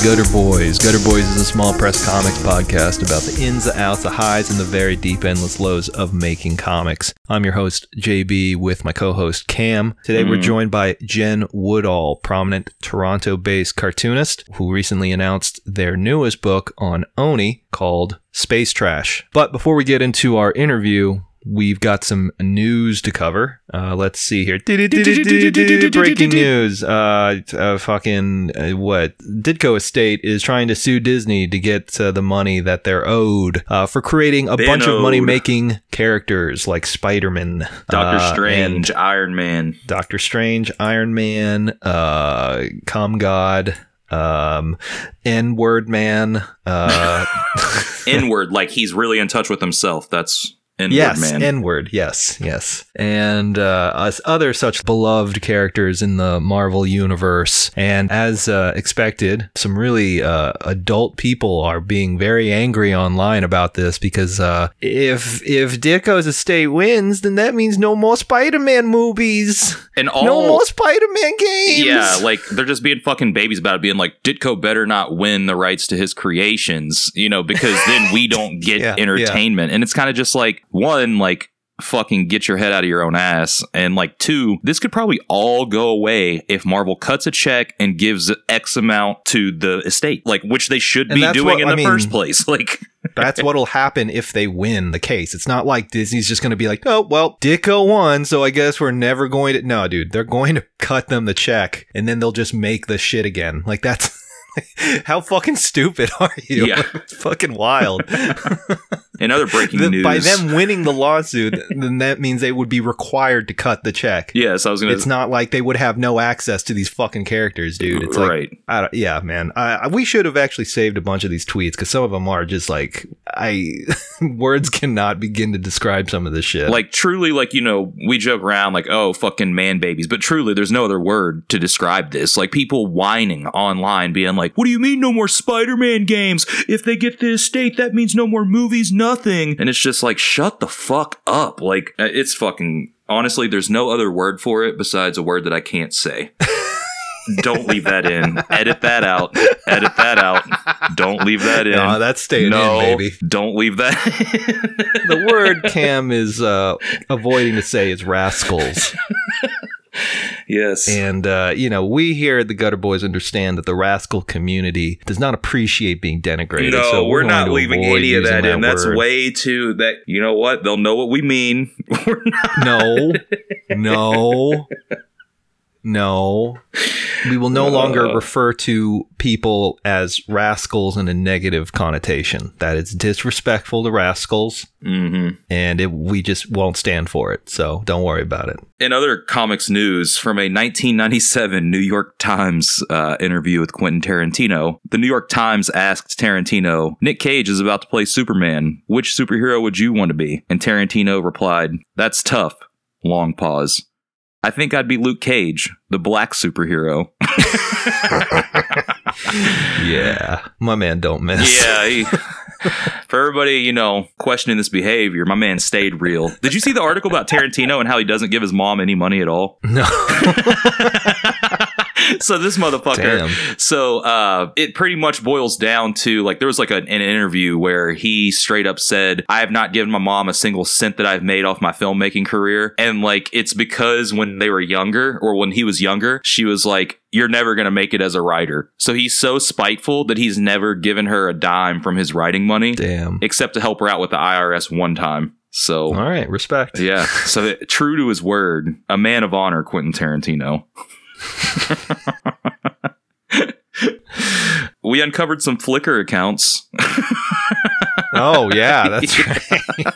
To Gutter Boys. Gutter Boys is a small press comics podcast about the ins, the outs, the highs, and the very deep, endless lows of making comics. I'm your host, JB, with my co host, Cam. Today we're hmm. joined by Jen Woodall, prominent Toronto based cartoonist, who recently announced their newest book on Oni called Space Trash. But before we get into our interview, We've got some news to cover. Uh, let's see here. Breaking news. Uh, uh, fucking uh, what? Ditko Estate is trying to sue Disney to get uh, the money that they're owed uh, for creating a Been bunch of money-making characters like Spider-Man, Doctor uh, Strange, Iron Man. Doctor Strange, Iron Man, uh, Com God, um, N-Word Man. Uh, Inward, like he's really in touch with himself. That's Inward yes, Man. N-word. Yes, yes, and uh, us other such beloved characters in the Marvel universe. And as uh, expected, some really uh, adult people are being very angry online about this because uh, if if Ditko's estate wins, then that means no more Spider-Man movies, and all no more Spider-Man games. Yeah, like they're just being fucking babies about it, being like, Ditko better not win the rights to his creations, you know, because then we don't get Yeah, yeah. entertainment. And it's kind of just like, one, like, fucking get your head out of your own ass. And like, two, this could probably all go away if Marvel cuts a check and gives X amount to the estate, like, which they should And be doing what- in I the mean- first place. Like, That's what'll happen if they win the case. It's not like Disney's just going to be like, oh, well, Ditko won, so I guess we're never going to. No, dude, they're going to cut them the check and then they'll just make the shit again. Like, that's. How fucking stupid are you? Yeah. Fucking wild. In other breaking The- news. by them winning the lawsuit, then that means they would be required to cut the check. yes, I was going to. It's not like they would have no access to these fucking characters, dude. It's like, Right. I don't, yeah, man. I, I- we should have actually saved a bunch of these tweets because some of them are just like I words cannot begin to describe some of this shit. like truly like you know we joke around like oh fucking man babies but truly there's no other word to describe this like people whining online being like what do you mean no more spider-man games if they get the estate that means no more movies nothing. And it's just like shut the fuck up. Like uh, it's fucking honestly there's no other word for it besides a word that i can't say. Don't leave that in. Edit that out. Edit that out. Don't leave that in. No, that's staying no, in, baby. don't leave that in. The word Cam is uh, avoiding to say is rascals. yes And, uh, you know, we here at the Gutter Boys understand that the rascal community does not appreciate being denigrated. No, so we're, going not leaving any of using that in. That's word. way too that you know what? They'll know what we mean. We're not No, no, no. We will no longer Uh. refer to people as rascals in a negative connotation. That is disrespectful to rascals, Mhm. and it, we just won't stand for it. So don't worry about it. In other comics news, from a 1997 New York Times uh, interview with Quentin Tarantino, the New York Times asked Tarantino, Nick Cage is about to play Superman. Which superhero would you want to be? And Tarantino replied, That's tough. Long pause. I think I'd be Luke Cage, the black superhero. Yeah, my man, don't miss. Yeah, he, for everybody, you know, questioning this behavior, my man stayed real. Did you see the article about Tarantino and how he doesn't give his mom any money at all? No. so this motherfucker Damn. so uh it pretty much boils down to like there was like a, an interview where he straight up said i have not given my mom a single cent that i've made off my filmmaking career and like it's because when they were younger or when he was younger she was like you're never going to make it as a writer so he's so spiteful that he's never given her a dime from his writing money Damn. except to help her out with the irs one time so All right, respect. yeah. So true to his word, a man of honor, Quentin Tarantino. we uncovered some Flickr accounts. Oh yeah, that's right.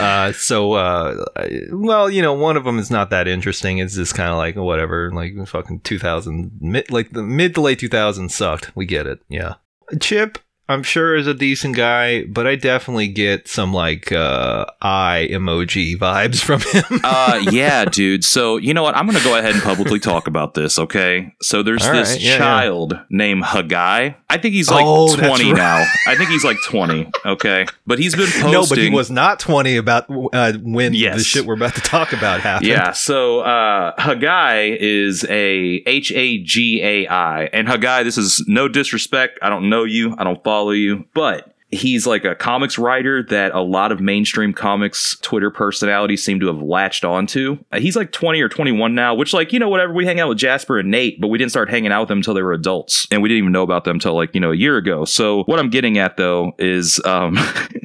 uh, so, uh, well, you know, one of them is not that interesting. It's just kind of like whatever, like fucking 2000, mid, like the mid to late 2000s sucked. We get it. Yeah. Chip, I'm sure is a decent guy, but I definitely get some like uh, eye emoji vibes from him. uh yeah, dude. So you know what? I'm gonna go ahead and publicly talk about this, okay? So there's All this right, yeah, yeah. child named Hagai. I think he's like Oh, 20 right. now. I think he's like 20, okay? But he's been posting no, but he was not 20 about uh, when Yes. the shit we're about to talk about happened. Yeah, so uh Hagai is a H A G A I. And Hagai, this is no disrespect. I don't know you, I don't follow you, but he's like a comics writer that a lot of mainstream comics Twitter personalities seem to have latched onto. Uh, He's like 20 or 21 now, which like, you know, whatever, we hang out with Jasper and Nate, but we didn't start hanging out with them until they were adults. And we didn't even know about them until like, you know, a year ago. So what I'm getting at though is um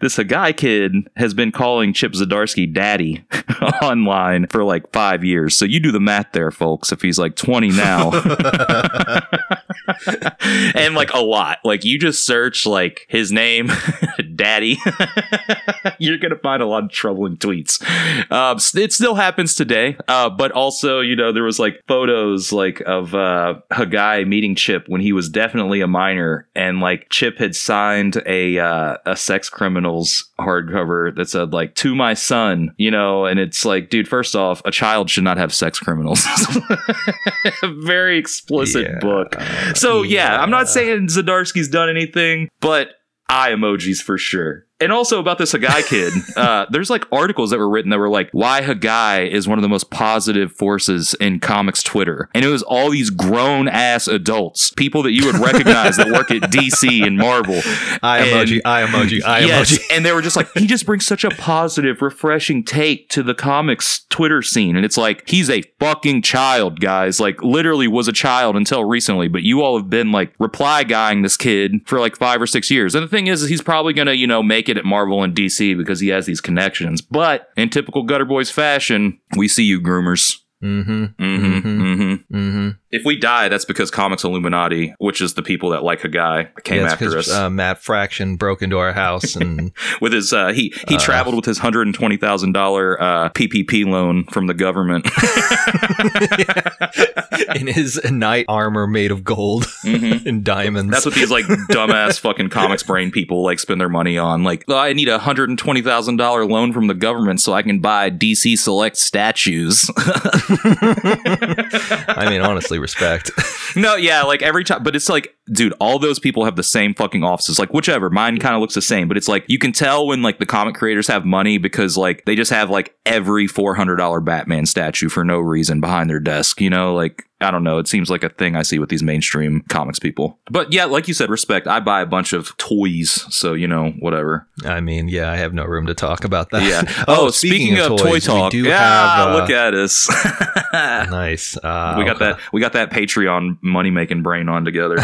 this Hagai kid has been calling Chip Zdarsky daddy online for like five years. So you do the math there, folks. If he's like 20 now. and like a lot. Like you just search like his name, daddy. You're going to find a lot of troubling tweets. Um, it still happens today. Uh, but also, you know, there was like photos like of uh, Hagai meeting Chip when he was definitely a minor. And like Chip had signed a, uh, a sex criminals hardcover that said like to my son, you know, and it's like, dude, first off, a child should not have sex criminals. Very explicit Yeah. book. So yeah, I'm not saying Zdarsky's done anything, but eye emojis for sure. And also about this Hagai kid, uh, there's like articles that were written that were like, why Hagai is one of the most positive forces in comics Twitter. And it was all these grown ass adults, people that you would recognize that work at DC and Marvel. Eye And- emoji, eye emoji, eye yes, emoji. and they were just like, he just brings such a positive, refreshing take to the comics Twitter scene. And it's like, he's a fucking child, guys. Like, literally was a child until recently, but you all have been like reply guying this kid for like five or six years. And the thing is, is he's probably gonna, you know, make at Marvel and DC because he has these connections. But in typical Gutter Boys fashion, we see you groomers. Mm-hmm. Mm-hmm. Mm-hmm. Mm-hmm. If we die, that's because Comics Illuminati, which is the people that like Hagai, came yeah, after us. Uh, Matt Fraction broke into our house and with his uh, he he traveled with his hundred and twenty thousand dollar uh, PPP loan from the government. in his knight armor made of gold Mhm. and diamonds. That's what these like dumbass fucking comics brain people like spend their money on. Like, "Oh, I need a hundred and twenty thousand dollar loan from the government so I can buy DC Select statues. I mean, honestly, respect. no, yeah, like every time, but it's like, dude, all those people have the same fucking offices. Like, whichever, mine kind of looks the same, but it's like you can tell when like the comic creators have money because like they just have like every four hundred dollar Batman statue for no reason behind their desk. You know, like. I don't know. It seems like a thing I see with these mainstream comics people. But yeah, like you said, respect. I buy a bunch of toys, so you know, whatever. I mean, yeah, I have no room to talk about that. Yeah. Oh, speaking, of, toy toys, talk, we do yeah, have. Uh, look at us. nice. Uh, we got that. We got that Patreon money making brain on together.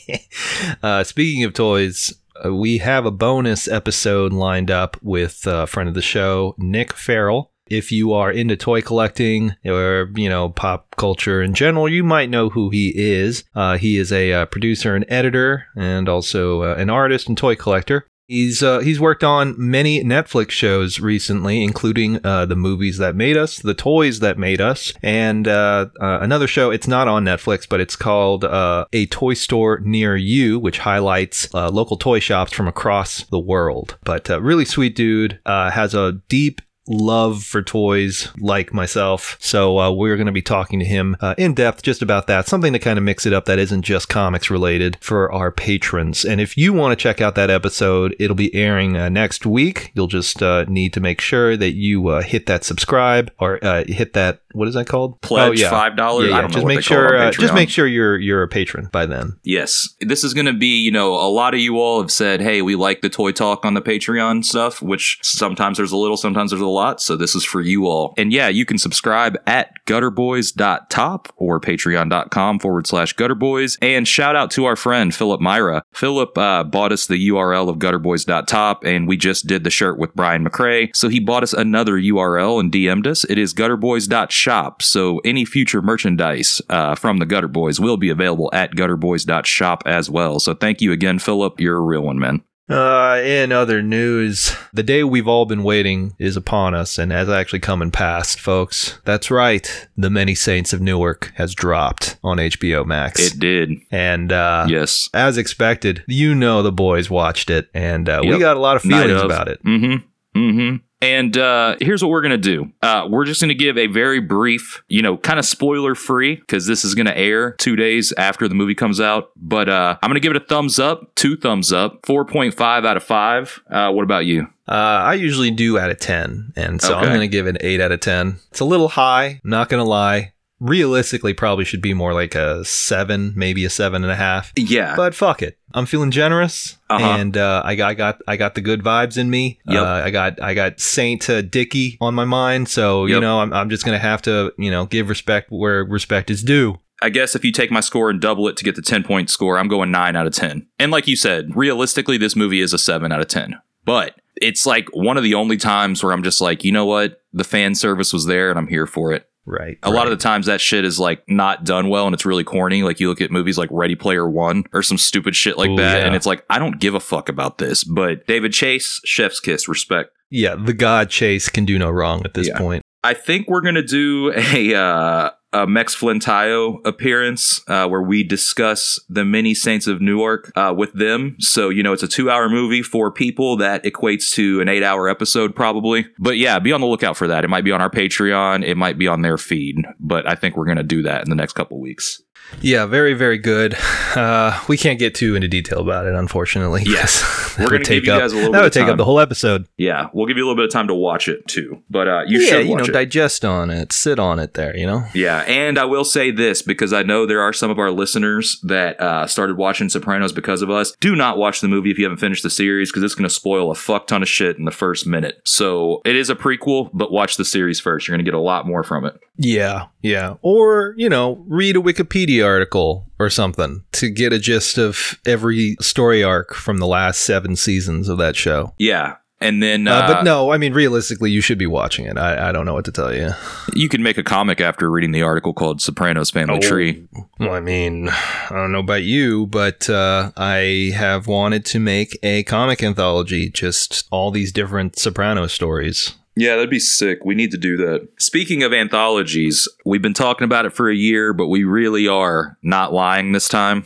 uh, speaking of toys, uh, we have a bonus episode lined up with a friend of the show, Nick Farrell. If you are into toy collecting or you know pop culture in general, you might know who he is. Uh, he is a uh, producer and editor, and also uh, an artist and toy collector. He's uh, he's worked on many Netflix shows recently, including uh, the movies that made us, the toys that made us, and uh, uh, another show. It's not on Netflix, but it's called uh, A Toy Store Near You, which highlights uh, local toy shops from across the world. But really sweet dude, has a deep love for toys like myself. So uh, we're going to be talking to him uh, in depth just about that, something to kind of mix it up that isn't just comics related for our patrons. And if you want to check out that episode, it'll be airing uh, next week. You'll just uh, need to make sure that you uh, hit that subscribe or uh, hit that what is that called? Pledge Oh, yeah. $5? Yeah, yeah. I don't know just what make sure just make sure you're you're a patron by then. Yes. This is going to be, you know, a lot of you all have said, hey, we like the toy talk on the Patreon stuff, which sometimes there's a little, sometimes there's a lot. So this is for you all. And yeah, you can subscribe at gutterboys.top or patreon.com forward slash gutterboys. And shout out to our friend, Philip Myra. Philip uh, bought us the URL of gutterboys.top, and we just did the shirt with Brian McRae. So he bought us another URL and DM'd us. It is gutterboys.shop. So any future merchandise uh, from the Gutter Boys will be available at gutterboys.shop as well. So thank you again, Philip. You're a real one, man. Uh, in other news, the day we've all been waiting is upon us and has actually come and passed, folks. That's right. The Many Saints of Newark has dropped on HBO Max. It did. and, uh, Yes. as expected, you know the boys watched it, and uh, we got a lot of feelings of. about it. Mm-hmm. Mm-hmm. And uh, here's what we're gonna do. Uh, we're just gonna give a very brief, you know, kind of spoiler free because this is gonna air two days after the movie comes out. But uh, I'm gonna give it a thumbs up, two thumbs up, four point five out of five. Uh, what about you? Uh, I usually do out of 10, and so I'm going to give it an 8 out of 10. It's a little high, not going to lie. Realistically, probably should be more like a 7, maybe a 7.5. Yeah. But fuck it. I'm feeling generous, Uh-huh. and uh, I got I got I got the good vibes in me. Yep. Uh, I got I got Saint uh, Dicky on my mind, so you know I'm I'm just gonna have to you know give respect where respect is due. I guess if you take my score and double it to get the 10 point score, I'm going 9 out of 10. And like you said, realistically, this movie is a 7 out of 10. But it's like one of the only times where I'm just like, you know what? The fan service was there and I'm here for it. Right. A lot of the times that shit is like not done well and it's really corny. Like you look at movies like Ready Player One or some stupid shit like Ooh, that. yeah. And it's like, I don't give a fuck about this. But David Chase, Chef's Kiss, respect. yeah, the God Chase can do no wrong at this Yeah. point. I think we're gonna do a uh, a Mex Flintayo appearance uh, where we discuss the many Saints of Newark uh, with them. So you know, it's a two hour movie for people that equates to an eight hour episode probably. But yeah, be on the lookout for that. It might be on our Patreon. It might be on their feed. But I think we're gonna do that in the next couple weeks. Yeah, very, very good. Uh, we can't get too into detail about it, unfortunately. Yes. That We're would gonna give take you up- guys a little That bit would take time. up the whole episode. Yeah, we'll give you a little bit of time to watch it too. But uh, you yeah, should you know, it. digest on it, sit on it there, you know? Yeah, and I will say this because I know there are some of our listeners that uh, started watching Sopranos because of us. Do not watch the movie if you haven't finished the series because it's going to spoil a fuck ton of shit in the first minute. So it is a prequel, but watch the series first. You're going to get a lot more from it. Yeah, yeah. Or, you know, read a Wikipedia article or something to get a gist of every story arc from the last seven seasons of that show. Yeah. And then, uh, Uh, but no, I mean, realistically, you should be watching it. I, I don't know what to tell you. you can make a comic after reading the article called Sopranos Family Tree. Well, I mean, I don't know about you, but uh, I have wanted to make a comic anthology, just all these different Soprano stories. Yeah, that'd be sick. We need to do that. Speaking of anthologies, we've been talking about it for a year, but we really are not lying this time.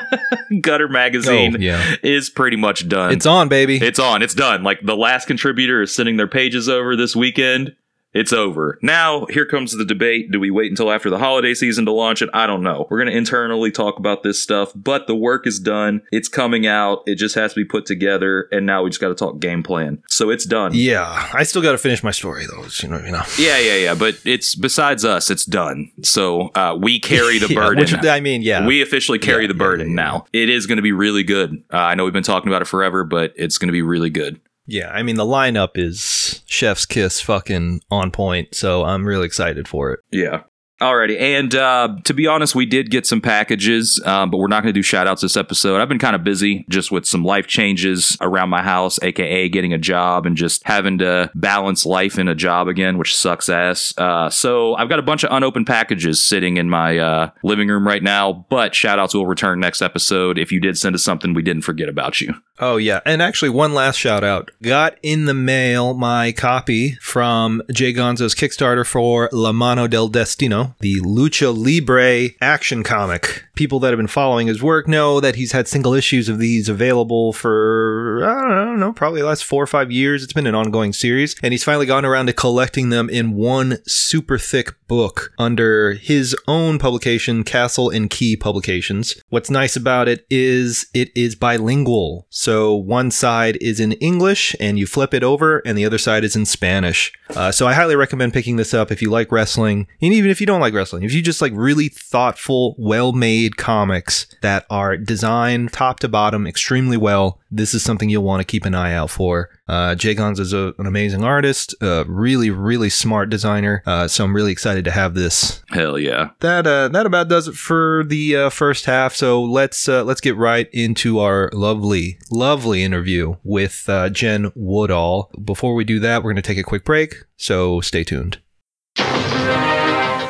Gutter Magazine Oh, yeah. is pretty much done. It's on, baby. It's on. It's done. Like the last contributor is sending their pages over this weekend. It's over. Now, here comes the debate. Do we wait until after the holiday season to launch it? I don't know. We're going to internally talk about this stuff, but the work is done. It's coming out. It just has to be put together. And now we just got to talk game plan. So it's done. yeah, I still got to finish my story, though. You know, you know. Yeah, yeah, yeah. But it's besides us, it's done. So uh, we carry the Yeah, burden. which, I mean, yeah. We officially carry Yeah, the burden yeah. now. It is going to be really good. Uh, I know we've been talking about it forever, but it's going to be really good. Yeah, I mean, the lineup is Chef's Kiss fucking on point, so I'm really excited for it. Yeah. Alrighty. And uh, to be honest, we did get some packages, um, but we're not going to do shout outs this episode. I've been kind of busy just with some life changes around my house, aka getting a job and just having to balance life in a job again, which sucks ass. Uh, so I've got a bunch of unopened packages sitting in my uh, living room right now, but shout outs will return next episode. If you did send us something, we didn't forget about you. Oh yeah, and actually one last shout out. Got in the mail my copy from Jay Gonzo's Kickstarter for La Mano del Destino, the Lucha Libre action comic. People that have been following his work know that he's had single issues of these available for I don't know, probably the last 4 or 5 years. It's been an ongoing series, and he's finally gotten around to collecting them in one super thick book under his own publication, Castle and Key Publications. What's nice about it is it is bilingual. So one side is in English and you flip it over, and the other side is in Spanish. Uh, so I highly recommend picking this up if you like wrestling, and even if you don't like wrestling, if you just like really thoughtful, well made comics that are designed top to bottom extremely well, this is something you'll want to keep an eye out for. Uh, Jay Gons is a, an amazing artist, a really, really smart designer. Uh, so I'm really excited to have this. Hell yeah. That uh, that about does it for the uh, first half. So let's uh, let's get right into our lovely, lovely interview with uh, Jen Woodall. Before we do that, we're going to take a quick break. So stay tuned.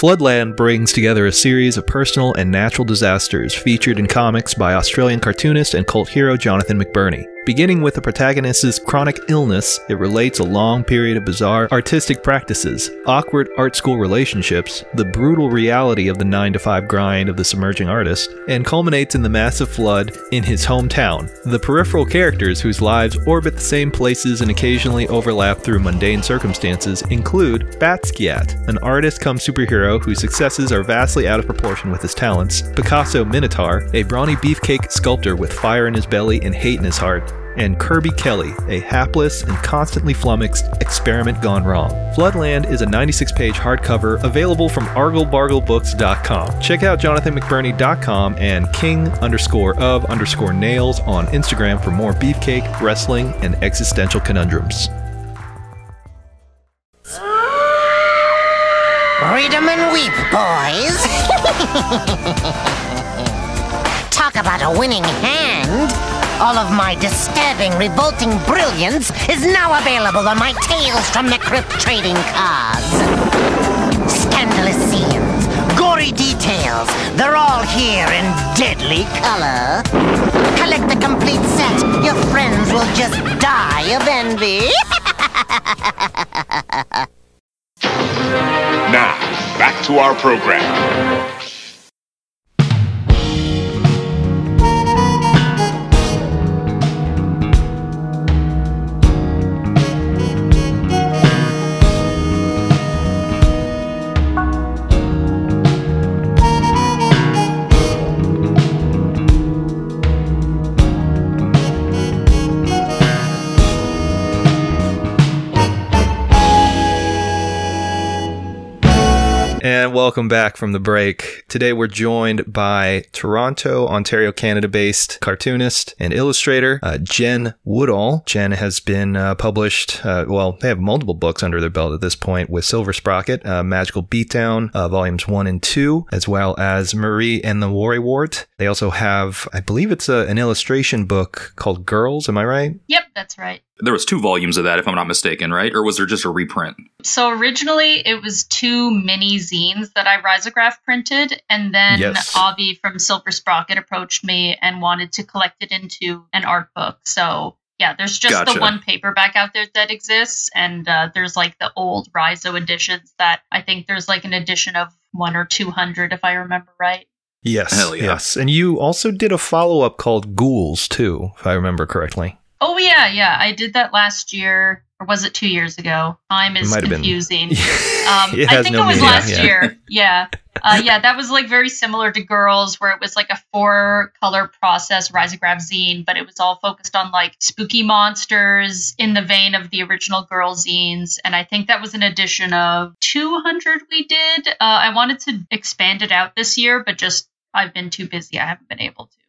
Floodland brings together a series of personal and natural disasters featured in comics by Australian cartoonist and cult hero Jonathan McBurney. Beginning with the protagonist's chronic illness, it relates a long period of bizarre artistic practices, awkward art school relationships, the brutal reality of the 9 to 5 grind of the submerging artist, and culminates in the massive flood in his hometown. The peripheral characters whose lives orbit the same places and occasionally overlap through mundane circumstances include Batskiat, an artist come superhero whose successes are vastly out of proportion with his talents, Picasso Minotaur, a brawny beefcake sculptor with fire in his belly and hate in his heart, and Kirby Kelly, a hapless and constantly flummoxed experiment gone wrong. Floodland is a 96 page hardcover available from arglebarglebooks.com. Check out jonathanmcburney.com and king underscore of underscore nails on Instagram for more beefcake, wrestling, and existential conundrums. Read 'em and weep, boys. Talk about a winning hand. All of my disturbing, revolting brilliance is now available on my Tales from the Crypt trading cards. Scandalous scenes, gory details, they're all here in deadly color. Collect the complete set. Your friends will just die of envy. Now, back to our program. And welcome back from the break. Today we're joined by Toronto, Ontario, Canada based cartoonist and illustrator uh, Jen Woodall. Jen has been uh, published, uh, well, they have multiple books under their belt at this point with Silver Sprocket, uh, Magical Beatdown, uh, volumes one and two, as well as Marie and the Worrywart. They also have, I believe it's a, an illustration book called Girls. Am I right? Yep, that's right. There was two volumes of that, if I'm not mistaken, right? Or was there just a reprint? So originally it was two mini zines that I risograph printed, and then Yes. Avi from Silver Sprocket approached me and wanted to collect it into an art book. So yeah, there's just Gotcha. the one paperback out there that exists, and uh, there's like the old Riso editions that I think there's like an edition of one or two hundred if I remember right. Yes. Yeah. Yes. And you also did a follow up called Ghouls, too, if I remember correctly. Oh yeah, yeah, I did that last year, or was it two years ago? Time is might have been. confusing. Um, I think no it was meaning, last yeah. year. Yeah. Uh, yeah, that was like very similar to Girls, where it was like a four color process risograph zine, but it was all focused on like spooky monsters in the vein of the original Girl zines. And I think that was an edition of 200 we did. Uh, I wanted to expand it out this year, but just I've been too busy. I haven't been able to.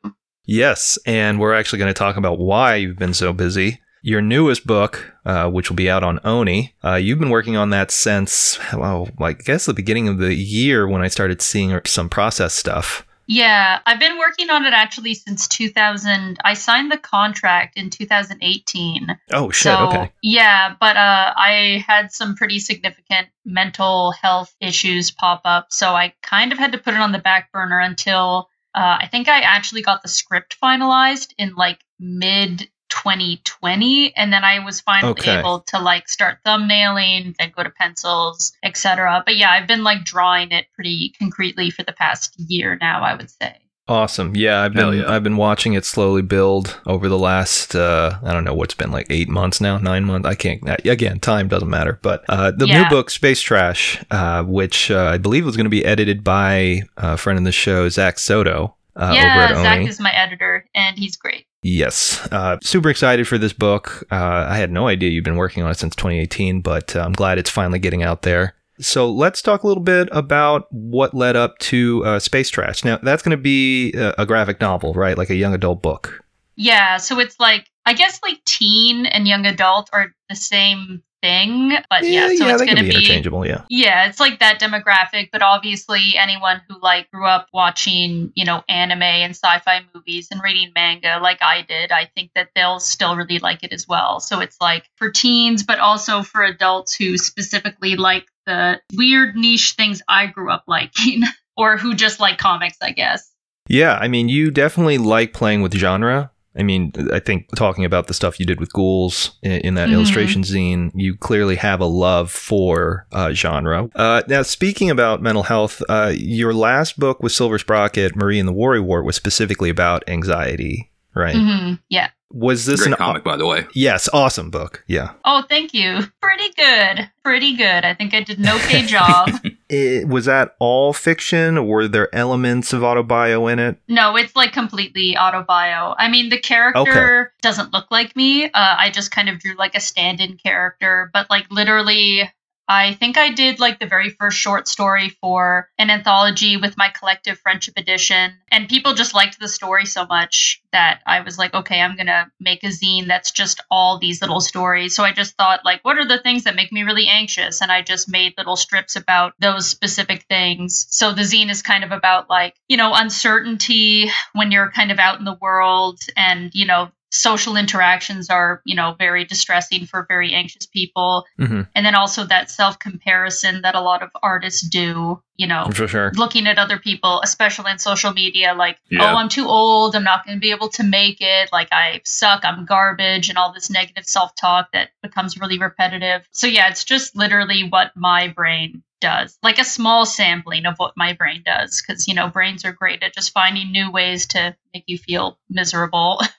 Yes, and we're actually going to talk about why you've been so busy. Your newest book, uh, which will be out on Oni, uh, you've been working on that since, well, I guess the beginning of the year when I started seeing some process stuff. Yeah, I've been working on it actually since 2000. I signed the contract in 2018. Oh shit! so, okay. Yeah, but uh, I had some pretty significant mental health issues pop up, so I kind of had to put it on the back burner until uh, I think I actually got the script finalized in like mid 2020 and then i was finally Okay. able to like start thumbnailing then go to pencils etc but yeah i've been like drawing it pretty concretely for the past year now i would say Awesome. Yeah, I've been yeah. I've been watching it slowly build over the last uh, I don't know what's been like eight months now, nine months. I can't again. Time doesn't matter. But uh, the new book, Space Trash, uh, which uh, I believe was going to be edited by a friend of the show, Zack Soto, uh, yeah over at zach Oni. is my editor and he's great Yes. Uh, super excited for this book. Uh, I had no idea you've been working on it since 2018, but uh, I'm glad it's finally getting out there. So let's talk a little bit about what led up to uh, Space Trash. Now, that's going to be a, a graphic novel, right? Like a young adult book. yeah so it's like i guess like teen and young adult are the same thing but yeah, so it's gonna be be interchangeable. Yeah. Yeah, it's like that demographic, but obviously anyone who like grew up watching, you know, anime and sci-fi movies and reading manga like I did, I think that they'll still really like it as well. So it's like for teens, but also for adults who specifically like the weird niche things I grew up liking or who just like comics, I guess. Yeah. I mean, you definitely like playing with genre. I mean, I think talking about the stuff you did with ghouls in, in that Mhm. illustration zine, you clearly have a love for uh, genre. Uh, now, speaking about mental health, uh, your last book with Silver Sprocket, Marie and the Worry Wart, was specifically about anxiety, right? hmm Yeah. Was this Great an comic, by the way. Yes, awesome book. Yeah. Oh, thank you. Pretty good. Pretty good. I think I did an okay job. It, was that all fiction, or were there elements of autobio in it? No, it's like completely autobio. I mean, the character doesn't look like me. Uh, I just kind of drew like a stand-in character, but like literally, I think I did like the very first short story for an anthology with my collective friendship edition, and people just liked the story so much that I was like, okay, I'm gonna make a zine that's just all these little stories. So I just thought, like, what are the things that make me really anxious? And I just made little strips about those specific things. So the zine is kind of about like, you know, uncertainty when you're kind of out in the world and, you know, social interactions are, you know, very distressing for very anxious people. Mm-hmm. And then also that self comparison that a lot of artists do, you know, For sure. looking at other people, especially in social media, like, Yeah. oh, I'm too old, I'm not going to be able to make it, like, I suck, I'm garbage, and all this negative self talk that becomes really repetitive. So, yeah, it's just literally what my brain does, like a small sampling of what my brain does, because, you know, brains are great at just finding new ways to make you feel miserable.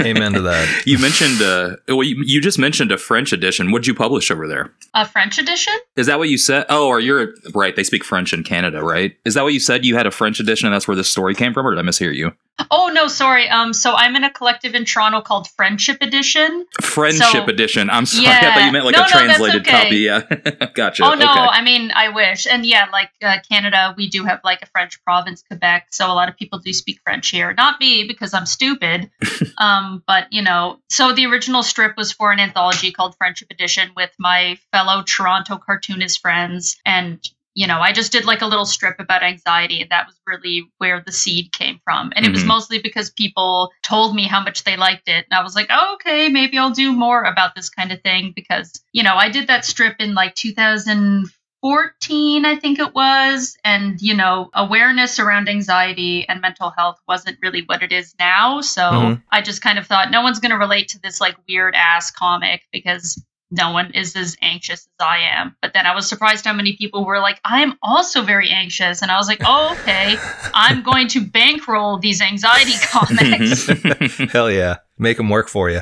Amen to that. You mentioned, uh, well, you, you just mentioned a French edition. What'd you publish over there? a French edition? Is that what you said? Oh, or you're right. They speak French in Canada, right? Is that what you said? You had a French edition, and that's where this story came from, or did I mishear you? Oh, no, sorry. Um, so I'm in a collective in Toronto called Friendship Edition. Friendship So- edition. I'm sorry. I Yeah. thought you meant like No, a no, translated okay. copy. Yeah, gotcha. Oh no, Okay. I mean I wish. And yeah, like uh, Canada, we do have like a French province, Quebec, so a lot of people do speak French here. Not me because I'm stupid. um, but you know, so the original strip was for an anthology called Friendship Edition with my fellow Toronto cartoonist friends and you know, I just did like a little strip about anxiety, and that was really where the seed came from. And it was Mhm. mostly because people told me how much they liked it. And I was like, oh, okay, maybe I'll do more about this kind of thing because, you know, I did that strip in like 2014, I think it was. And, you know, awareness around anxiety and mental health wasn't really what it is now. So Mhm. I just kind of thought no one's going to relate to this like weird ass comic because no one is as anxious as I am. But then I was surprised how many people were like, I am also very anxious. And I was like, oh, okay, I'm going to bankroll these anxiety comics. Hell yeah. Make them work for you.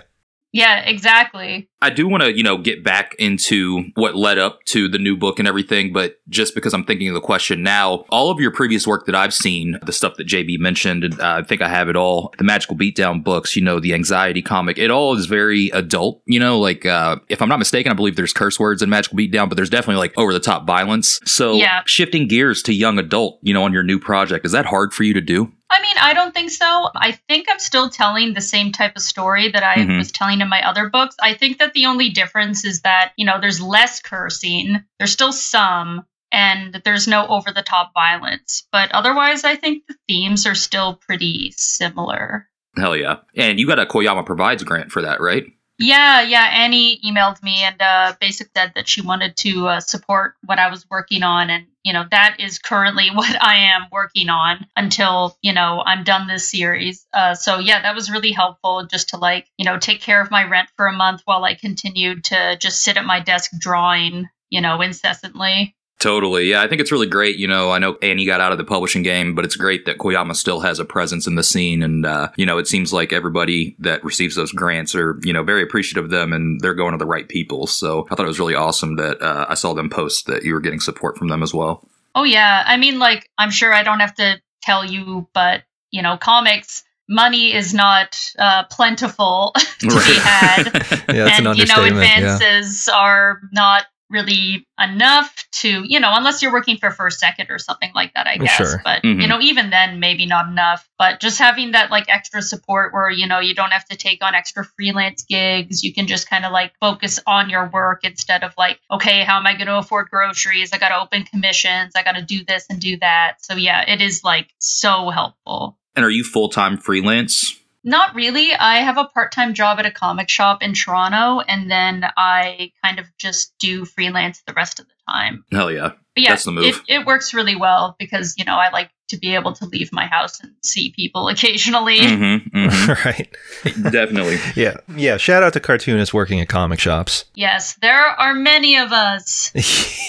Yeah, exactly. I do want to, you know, get back into what led up to the new book and everything, but just because I'm thinking of the question now, all of your previous work that I've seen, the stuff that JB mentioned, and uh, I think I have it all, the Magical Beatdown books, you know, the anxiety comic, it all is very adult, you know, like uh, if I'm not mistaken, I believe there's curse words in Magical Beatdown, but there's definitely like over the top violence. So Yeah. shifting gears to young adult, you know, on your new project, is that hard for you to do? I mean, I don't think so. I think I'm still telling the same type of story that I Mhm. was telling in my other books. I think that the only difference is that, you know, there's less cursing, there's still some, and there's no over the top violence. But otherwise, I think the themes are still pretty similar. Hell yeah. And you got a Koyama Provides grant for that, right? Yeah, yeah. Annie emailed me and uh, basically said that she wanted to uh, support what I was working on, and you know that is currently what I am working on until you know I'm done this series. Uh, so yeah, that was really helpful just to like you know take care of my rent for a month while I continued to just sit at my desk drawing, you know, incessantly. Totally. Yeah, I think it's really great. You know, I know Annie got out of the publishing game, but it's great that Koyama still has a presence in the scene. And, uh, you know, it seems like everybody that receives those grants are, you know, very appreciative of them and they're going to the right people. So I thought it was really awesome that uh, I saw them post that you were getting support from them as well. Oh yeah, I mean, like I'm sure I don't have to tell you, but you know, comics money is not uh, plentiful to be had. Yeah, that's and an you know understatement. yeah. advances are not really enough to you know unless you're working for first second or something like that i guess. Sure. but Mhm. you know even then maybe not enough. But just having that like extra support where you know you don't have to take on extra freelance gigs. You can just kind of like focus on your work instead of like okay how am i going to afford groceries? I got to open commissions. I got to do this and do that. So yeah it is like so helpful. And are you full time freelance? Not really. I have a part time job at a comic shop in Toronto, and then I kind of just do freelance the rest of the time. Hell yeah. But yeah, That's the move. It, it works really well because, you know, I like to be able to leave my house and see people occasionally. Mm-hmm, mm-hmm. right. Definitely. Yeah. Yeah. Shout out to cartoonists working at comic shops. Yes, there are many of us.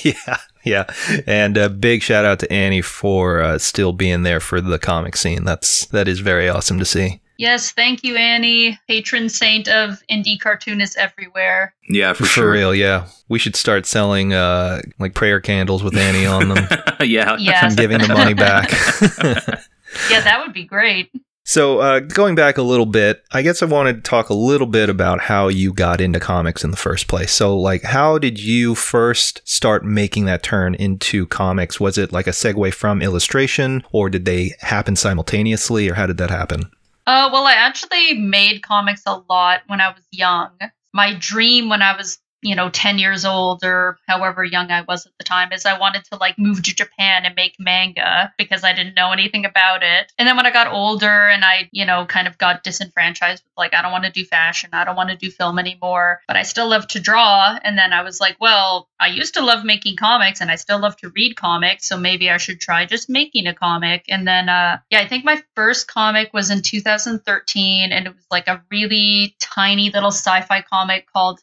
yeah. Yeah. And a big shout out to Annie for uh, still being there for the comic scene. That's that is very awesome to see. Yes, thank you, Annie, patron saint of indie cartoonists everywhere. Yeah, for, For, sure. real, yeah. We should start selling uh like prayer candles with Annie on them yeah. Yes. and giving the money back. Yeah, that would be great. So, uh, going back a little bit, I guess I wanted to talk a little bit about how you got into comics in the first place. So, like, how did you first start making that turn into comics? Was it like a segue from illustration, or did they happen simultaneously, or how did that happen? Uh, well, I actually made comics a lot when I was young. My dream when I was, you know, 10 years old or however young I was at the time is I wanted to like move to Japan and make manga because I didn't know anything about it. And then when I got older and I, you know, kind of got disenfranchised with like, I don't want to do fashion, I don't want to do film anymore, but I still love to draw. And then I was like, well, I used to love making comics and I still love to read comics, so maybe I should try just making a comic. And then, uh, yeah, I think my first comic was in 2013 and it was like a really tiny little sci fi comic called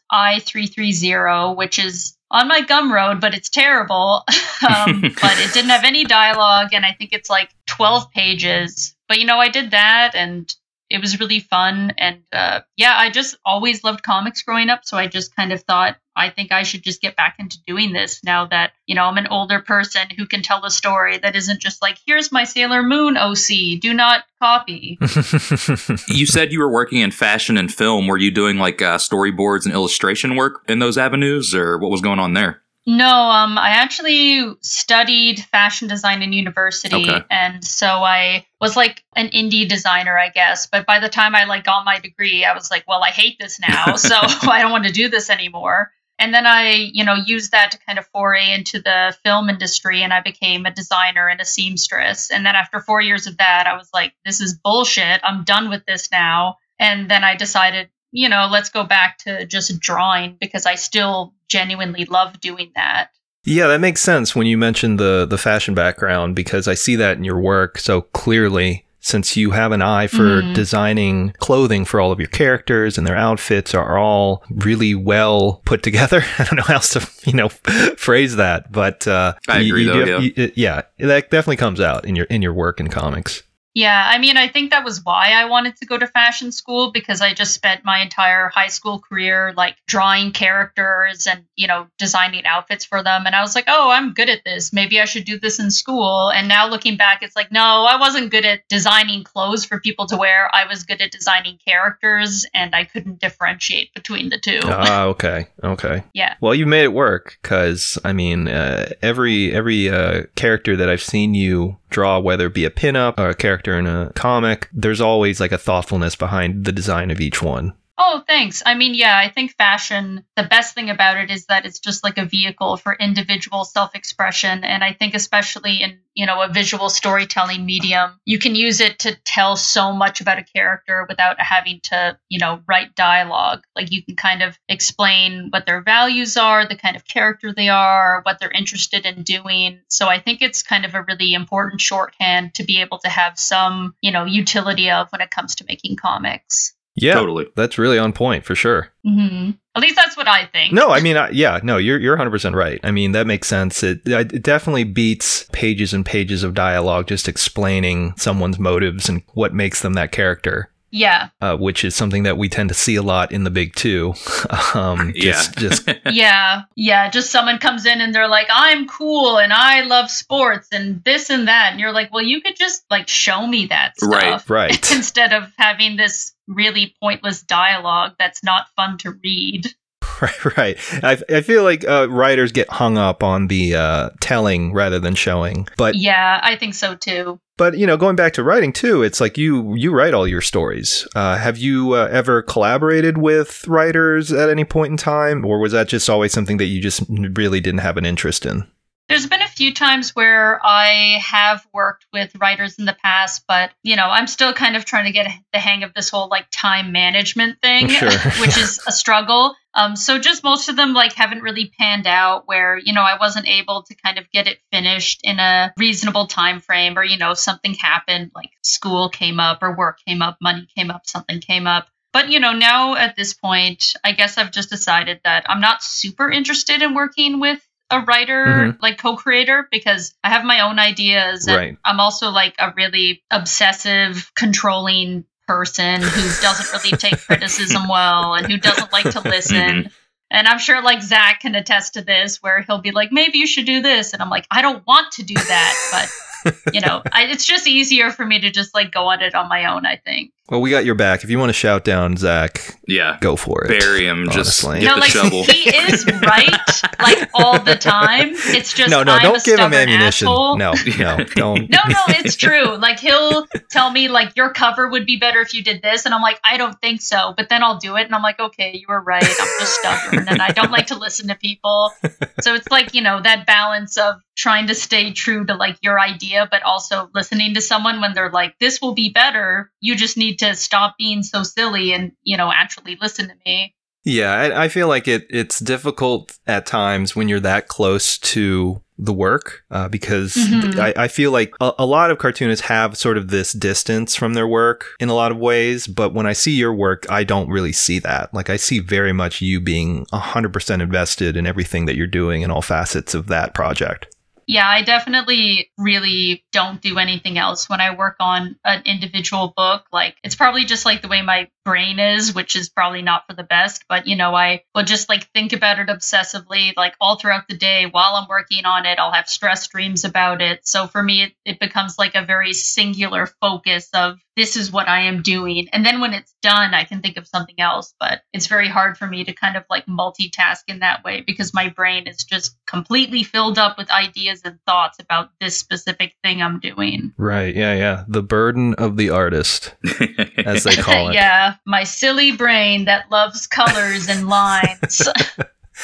I330, which is on my Gumroad, but it's terrible. um, but it didn't have any dialogue and I think it's like 12 pages. But you know, I did that and it was really fun and uh, yeah i just always loved comics growing up so i just kind of thought i think i should just get back into doing this now that you know i'm an older person who can tell a story that isn't just like here's my sailor moon oc do not copy you said you were working in fashion and film. Were you doing like uh, storyboards and illustration work in those avenues, or what was going on there? No, um, I actually studied fashion design in university, Okay. and so I was like an indie designer, I guess. But by the time I like got my degree, I was like, well, I hate this now, so I don't want to do this anymore. And then I, you know, used that to kind of foray into the film industry, and I became a designer and a seamstress. And then after four years of that, I was like, this is bullshit. I'm done with this now. And then I decided, you know, let's go back to just drawing because I still genuinely love doing that. Yeah, that makes sense when you mentioned the the fashion background because I see that in your work so clearly. Since you have an eye for Mhm. designing clothing for all of your characters and their outfits are all really well put together. I don't know how else to, you know, phrase that, but uh, I you- agree, you though, def- you- yeah, that definitely comes out in your in your work in comics. Yeah, I mean, I think that was why I wanted to go to fashion school because I just spent my entire high school career like drawing characters and, you know, designing outfits for them. And I was like, oh, I'm good at this. Maybe I should do this in school. And now looking back, it's like, no, I wasn't good at designing clothes for people to wear. I was good at designing characters and I couldn't differentiate between the two. Ah, okay, okay. Yeah. Well, you made it work because I mean, uh, every every uh, character that I've seen you draw, whether it be a pinup or a character in a comic, there's always like a thoughtfulness behind the design of each one. Oh, thanks. I mean, yeah, I think fashion, the best thing about it is that it's just like a vehicle for individual self expression. And I think, especially in, you know, a visual storytelling medium, you can use it to tell so much about a character without having to, you know, write dialogue. Like you can kind of explain what their values are, the kind of character they are, what they're interested in doing. So I think it's kind of a really important shorthand to be able to have some, you know, utility of when it comes to making comics. Yeah, Totally. That's really on point for sure. hmm At least that's what I think. No, I mean, I, yeah, no, you're you're 100 percent right. I mean, that makes sense. It, it definitely beats pages and pages of dialogue just explaining someone's motives and what makes them that character. Yeah. Uh, which is something that we tend to see a lot in the big two. um, just, Yeah. just yeah. Yeah. Just someone comes in and they're like, I'm cool and I love sports and this and that. And you're like, well, you could just like show me that stuff. Right, right. Instead of having this really pointless dialogue that's not fun to read. Right, right. I, I feel like uh, writers get hung up on the uh, telling rather than showing. But Yeah, I think so too. but you know, going back to writing too, it's like you you write all your stories. Uh, have you uh, ever collaborated with writers at any point in time, or was that just always something that you just really didn't have an interest in? There's been a few times where I have worked with writers in the past, but you know, I'm still kind of trying to get the hang of this whole like time management thing, Sure. which is a struggle. Um, so just most of them like haven't really panned out where, you know, I wasn't able to kind of get it finished in a reasonable time frame or, you know, something happened, like school came up or work came up, money came up, something came up. But you know, now at this point, I guess I've just decided that I'm not super interested in working with a writer, Mhm. like co-creator, because I have my own ideas, and Right. I'm also like a really obsessive, controlling person who doesn't really take criticism well and who doesn't like to listen. And I'm sure like Zack can attest to this, where he'll be like, maybe you should do this. And I'm like, I don't want to do that. But, you know, I, it's just easier for me to just like go on it on my own, I think. Well, we got your back. If you want to shout down Zack, Yeah. go for it. Bury him. Just honestly. get no, the like shovel. he is right, like all the time. It's just no, no, I'm don't give him ammunition. asshole. No, no, don't. No, no, it's true. Like he'll tell me like your cover would be better if you did this, and I'm like, I don't think so. But then I'll do it, and I'm like, okay, you were right. I'm just stubborn, and I don't like to listen to people. So it's like you know that balance of trying to stay true to like your idea, but also listening to someone when they're like, this will be better. You just need to stop being so silly and you know actually listen to me. Yeah, I, I feel like it. It's difficult at times when you're that close to the work uh, because Mhm. I, I feel like a, a lot of cartoonists have sort of this distance from their work in a lot of ways. But when I see your work, I don't really see that. Like I see very much you being hundred percent invested in everything that you're doing in all facets of that project. Yeah, I definitely really don't do anything else when I work on an individual book. Like, it's probably just like the way my brain is, which is probably not for the best, but you know, I will just like think about it obsessively, like all throughout the day while I'm working on it. I'll have stress dreams about it. So for me, it, it becomes like a very singular focus of this is what I am doing. And then when it's done, I can think of something else, but it's very hard for me to kind of like multitask in that way because my brain is just completely filled up with ideas and thoughts about this specific thing I'm doing. Right? Yeah, yeah. The burden of the artist, as they call it. yeah, my silly brain that loves colors and lines.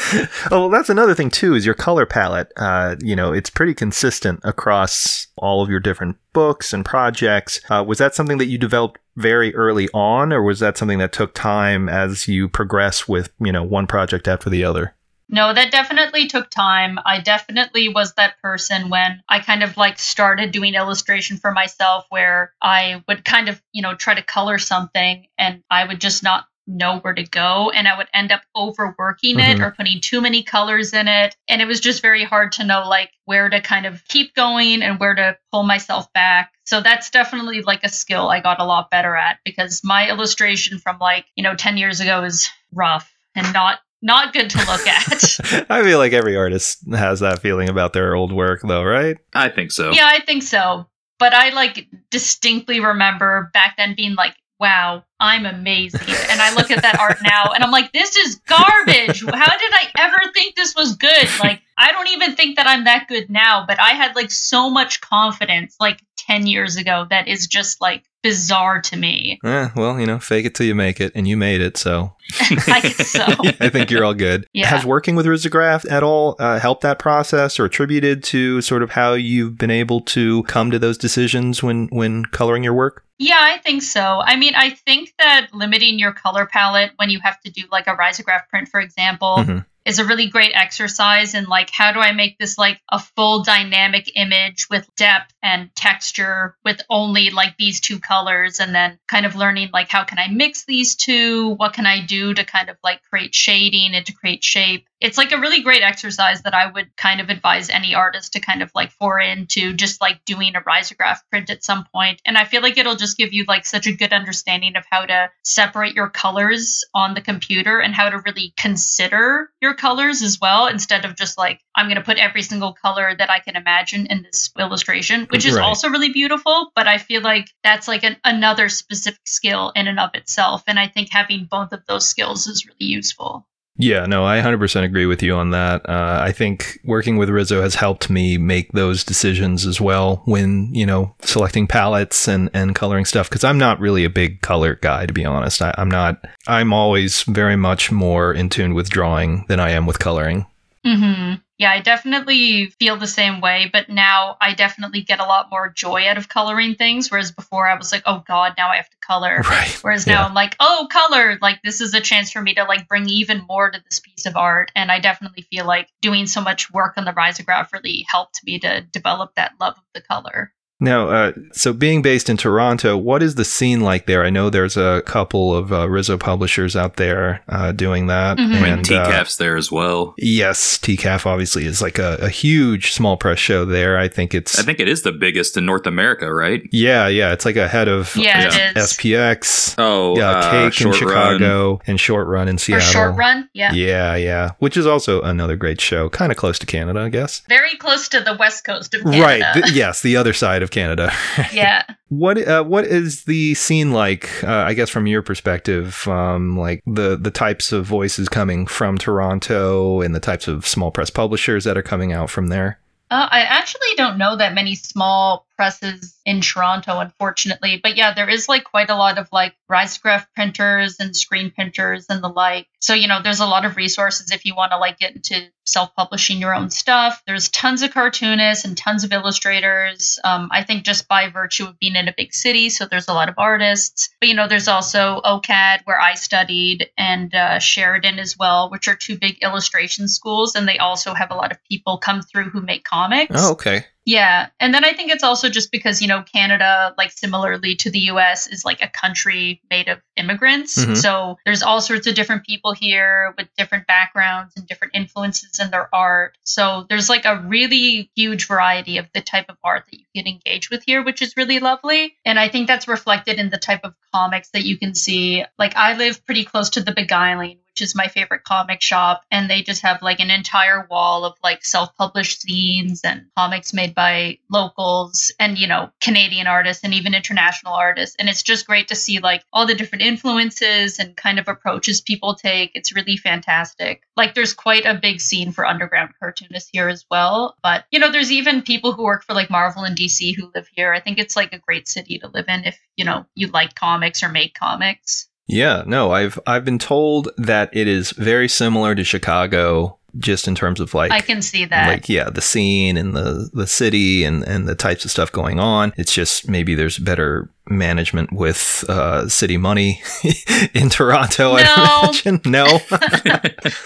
oh, well, that's another thing too. Is your color palette? Uh, you know, it's pretty consistent across all of your different books and projects. Uh, was that something that you developed very early on, or was that something that took time as you progress with you know one project after the other? No, that definitely took time. I definitely was that person when I kind of like started doing illustration for myself where I would kind of, you know, try to color something and I would just not know where to go and I would end up overworking it Mhm. or putting too many colors in it. And it was just very hard to know like where to kind of keep going and where to pull myself back. So that's definitely like a skill I got a lot better at because my illustration from like, you know, 10 years ago is rough and not not good to look at. I feel like every artist has that feeling about their old work, though, right? I think so. Yeah, I think so. But I like distinctly remember back then being like, wow, I'm amazing. And I look at that art now and I'm like, this is garbage. How did I ever think this was good? Like, I don't even think that I'm that good now, but I had like so much confidence like 10 years ago that is just like bizarre to me. Eh, well, you know, fake it till you make it, and you made it, so I guess so. I think you're all good. Yeah. Has working with Risograph at all uh, helped that process or attributed to sort of how you've been able to come to those decisions when when coloring your work? Yeah, I think so. I mean, I think that limiting your color palette when you have to do like a risograph print, for example, Mhm. Is a really great exercise in like how do I make this like a full dynamic image with depth and texture with only like these two colors and then kind of learning like how can I mix these two? What can I do to kind of like create shading and to create shape? It's like a really great exercise that I would kind of advise any artist to kind of like pour into just like doing a risograph print at some point. And I feel like it'll just give you like such a good understanding of how to separate your colors on the computer and how to really consider your colors as well instead of just like I'm going to put every single color that I can imagine in this illustration, which is Right. also really beautiful, but I feel like that's like an, another specific skill in and of itself and I think having both of those skills is really useful. Yeah, no, I 100% agree with you on that. Uh, I think working with Riso has helped me make those decisions as well when, you know, selecting palettes and, and coloring stuff. Cause I'm not really a big color guy, to be honest. I, I'm not, I'm always very much more in tune with drawing than I am with coloring. hmm Yeah, I definitely feel the same way, but now I definitely get a lot more joy out of coloring things. Whereas before I was like, oh God, now I have to color. Right. Whereas now Yeah. I'm like, oh, color. Like this is a chance for me to like bring even more to this piece of art. And I definitely feel like doing so much work on the risograph really helped me to develop that love of the color. Now, uh, so being based in Toronto, what is the scene like there? I know there's a couple of uh, Riso publishers out there uh, doing that. Mhm. I mean, and, uh, TCAF's there as well. Yes, TCAF obviously is like a, a huge small press show there. I think it's. I think it is the biggest in North America, right? yeah, yeah. It's like ahead of Yeah, Yeah. it is. SPX, Oh, yeah, uh, Cake in Short Run. Chicago, and Short Run in For Seattle. short run, yeah. Yeah, yeah. Which is also another great show. Kind of close to Canada, I guess. Very close to the west coast of Canada. Right. th- yes, the other side of Canada. yeah. What uh, what is the scene like? Uh, I guess from your perspective, um, like the the types of voices coming from Toronto and the types of small press publishers that are coming out from there. Uh, I actually don't know that many small presses in Toronto, unfortunately. But yeah, there is like quite a lot of like risograph printers and screen printers and the like. So, you know, there's a lot of resources if you want to like get into self publishing your own stuff. There's tons of cartoonists and tons of illustrators. Um, I think just by virtue of being in a big city, so there's a lot of artists. But, you know, there's also OCAD, where I studied, and uh, Sheridan as well, which are two big illustration schools. And they also have a lot of people come through who make comics. Oh, okay. Yeah. And then I think it's also just because, you know, Canada, like similarly to the US, is like a country made of immigrants. Mhm. So there's all sorts of different people here with different backgrounds and different influences in their art. So there's like a really huge variety of the type of art that you can engage with here, which is really lovely. And I think that's reflected in the type of comics that you can see. Like I live pretty close to the Beguiling, which is my favorite comic shop, and they just have like an entire wall of like self-published zines and comics made by locals and you know Canadian artists and even international artists. And it's just great to see like all the different influences and kind of approaches people take. It's really fantastic. Like there's quite a big scene for underground cartoonists here as well. But you know, there's even people who work for like Marvel and DC who live here. I think it's like a great city to live in if you know you like comics or make comics. Yeah, no, I've I've been told that it is very similar to Chicago just in terms of like I can see that. like yeah the scene and the the city and and the types of stuff going on it's just maybe there's better management with uh city money in toronto i No. imagine no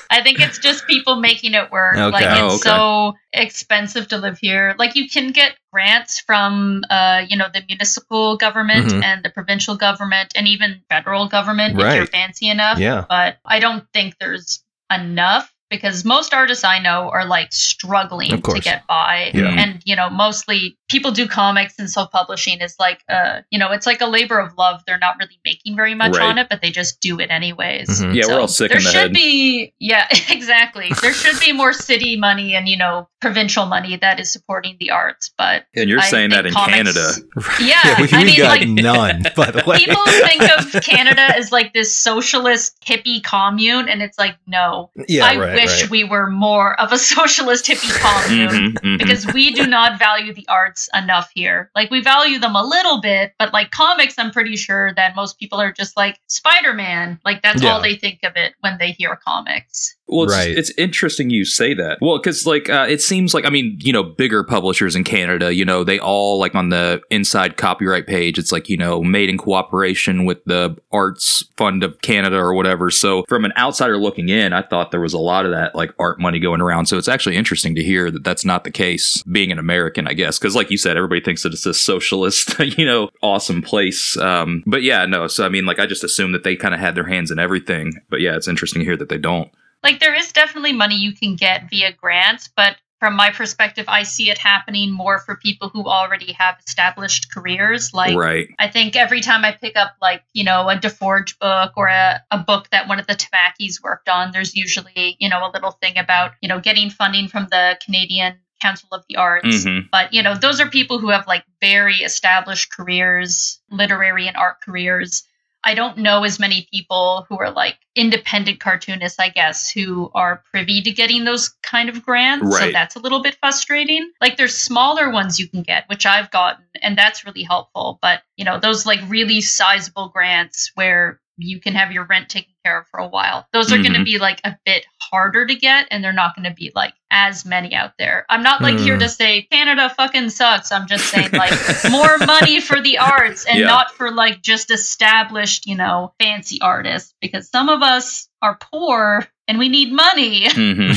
I think it's just people making it work. Okay. Like Oh, it's okay. so expensive to live here. Like you can get grants from uh, you know, the municipal government Mhm. and the provincial government and even federal government if you're fancy enough. Yeah. But I don't think there's enough because most artists I know are like struggling to get by. Yeah. And you know, mostly people do comics and self-publishing is like uh, you know, it's like a labor of love. They're not really making very much Right. on it, but they just do it anyways. Mhm. Yeah, we're all sick there in the should head. be yeah exactly there should be more city money and you know provincial money that is supporting the arts but And you're I saying that in comics- Canada. yeah, we, i mean got like none by the way people think of canada as like this socialist hippie commune and it's like no yeah i right, wish right. we were more of a socialist hippie commune Mhm, mhm. because we do not value the arts enough here. Like we value them a little bit, but like comics, I'm pretty sure that most people are just like Spider-Man. Like that's Yeah. all they think of it when they hear comics. Well, it's, Right. it's interesting you say that. Well, because like uh, it seems like I mean, you know, bigger publishers in Canada, you know, they all like on the inside copyright page, it's like you know, made in cooperation with the Arts Fund of Canada or whatever. So from an outsider looking in, I thought there was a lot of that like art money going around. So it's actually interesting to hear that that's not the case. Being an American, I guess, because like you said, everybody thinks that it's a socialist, you know, awesome place. Um, but yeah, no. So I mean, like I just assumed that they kind of had their hands in everything. But yeah, it's interesting to hear that they don't. Like there is definitely money you can get via grants, but from my perspective, I see it happening more for people who already have established careers. Like right. I think every time I pick up like, you know, a DeForge book or a, a book that one of the Tamakis worked on, there's usually, you know, a little thing about, you know, getting funding from the Canadian Council of the Arts. hmm But, you know, those are people who have like very established careers, literary and art careers. I don't know as many people who are like independent cartoonists, I guess, who are privy to getting those kind of grants. So that's a little bit frustrating. Like there's smaller ones you can get, which I've gotten, and that's really helpful. But, you know, those like really sizable grants where you can have your rent taken care of for a while. Those are going to be like a bit harder to get, and they're not going to be like as many out there. I'm not like here Hmm. to say Canada fucking sucks. I'm just saying like more money for the arts and Yeah. not for like just established, you know, fancy artists because some of us are poor and we need money. hmm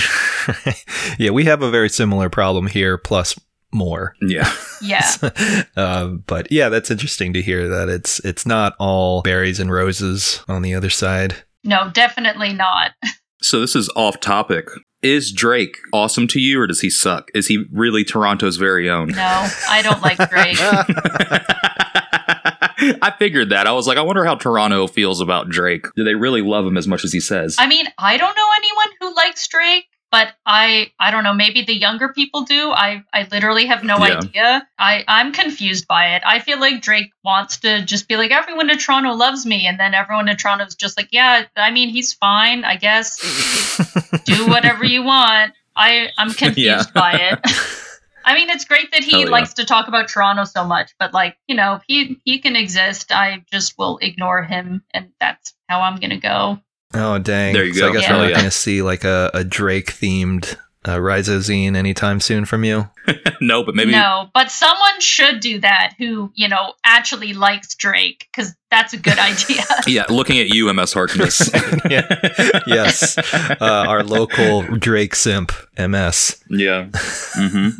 yeah we have a very similar problem here plus more Yeah. yeah. um, but yeah that's interesting to hear that it's it's not all berries and roses on the other side No, definitely not. So this is off topic. Is Drake awesome to you or does he suck? Is he really Toronto's very own? No, I don't like Drake. I figured that. I was like, I wonder how Toronto feels about Drake. Do they really love him as much as he says? I mean, I don't know anyone who likes Drake, but I I don't know, maybe the younger people do. I I literally have no Yeah. idea. I I'm confused by it. I feel like Drake wants to just be like everyone in Toronto loves me and then everyone in Toronto's just like, yeah, I mean, he's fine, I guess. do whatever you want. I I'm confused Yeah. by it. I mean, it's great that he yeah. likes to talk about Toronto so much, but like, you know, he he can exist. I just will ignore him, and that's how I'm gonna go. Oh dang There you so i guess Yeah. we're not Yeah. going to see like a, a drake themed uh, rhizozine anytime soon from you no, but maybe no, but someone should do that who you know actually likes Drake because that's a good idea. Yeah, looking at you, MS Harkness. Yeah. yes uh, our local drake simp ms yeah. hmm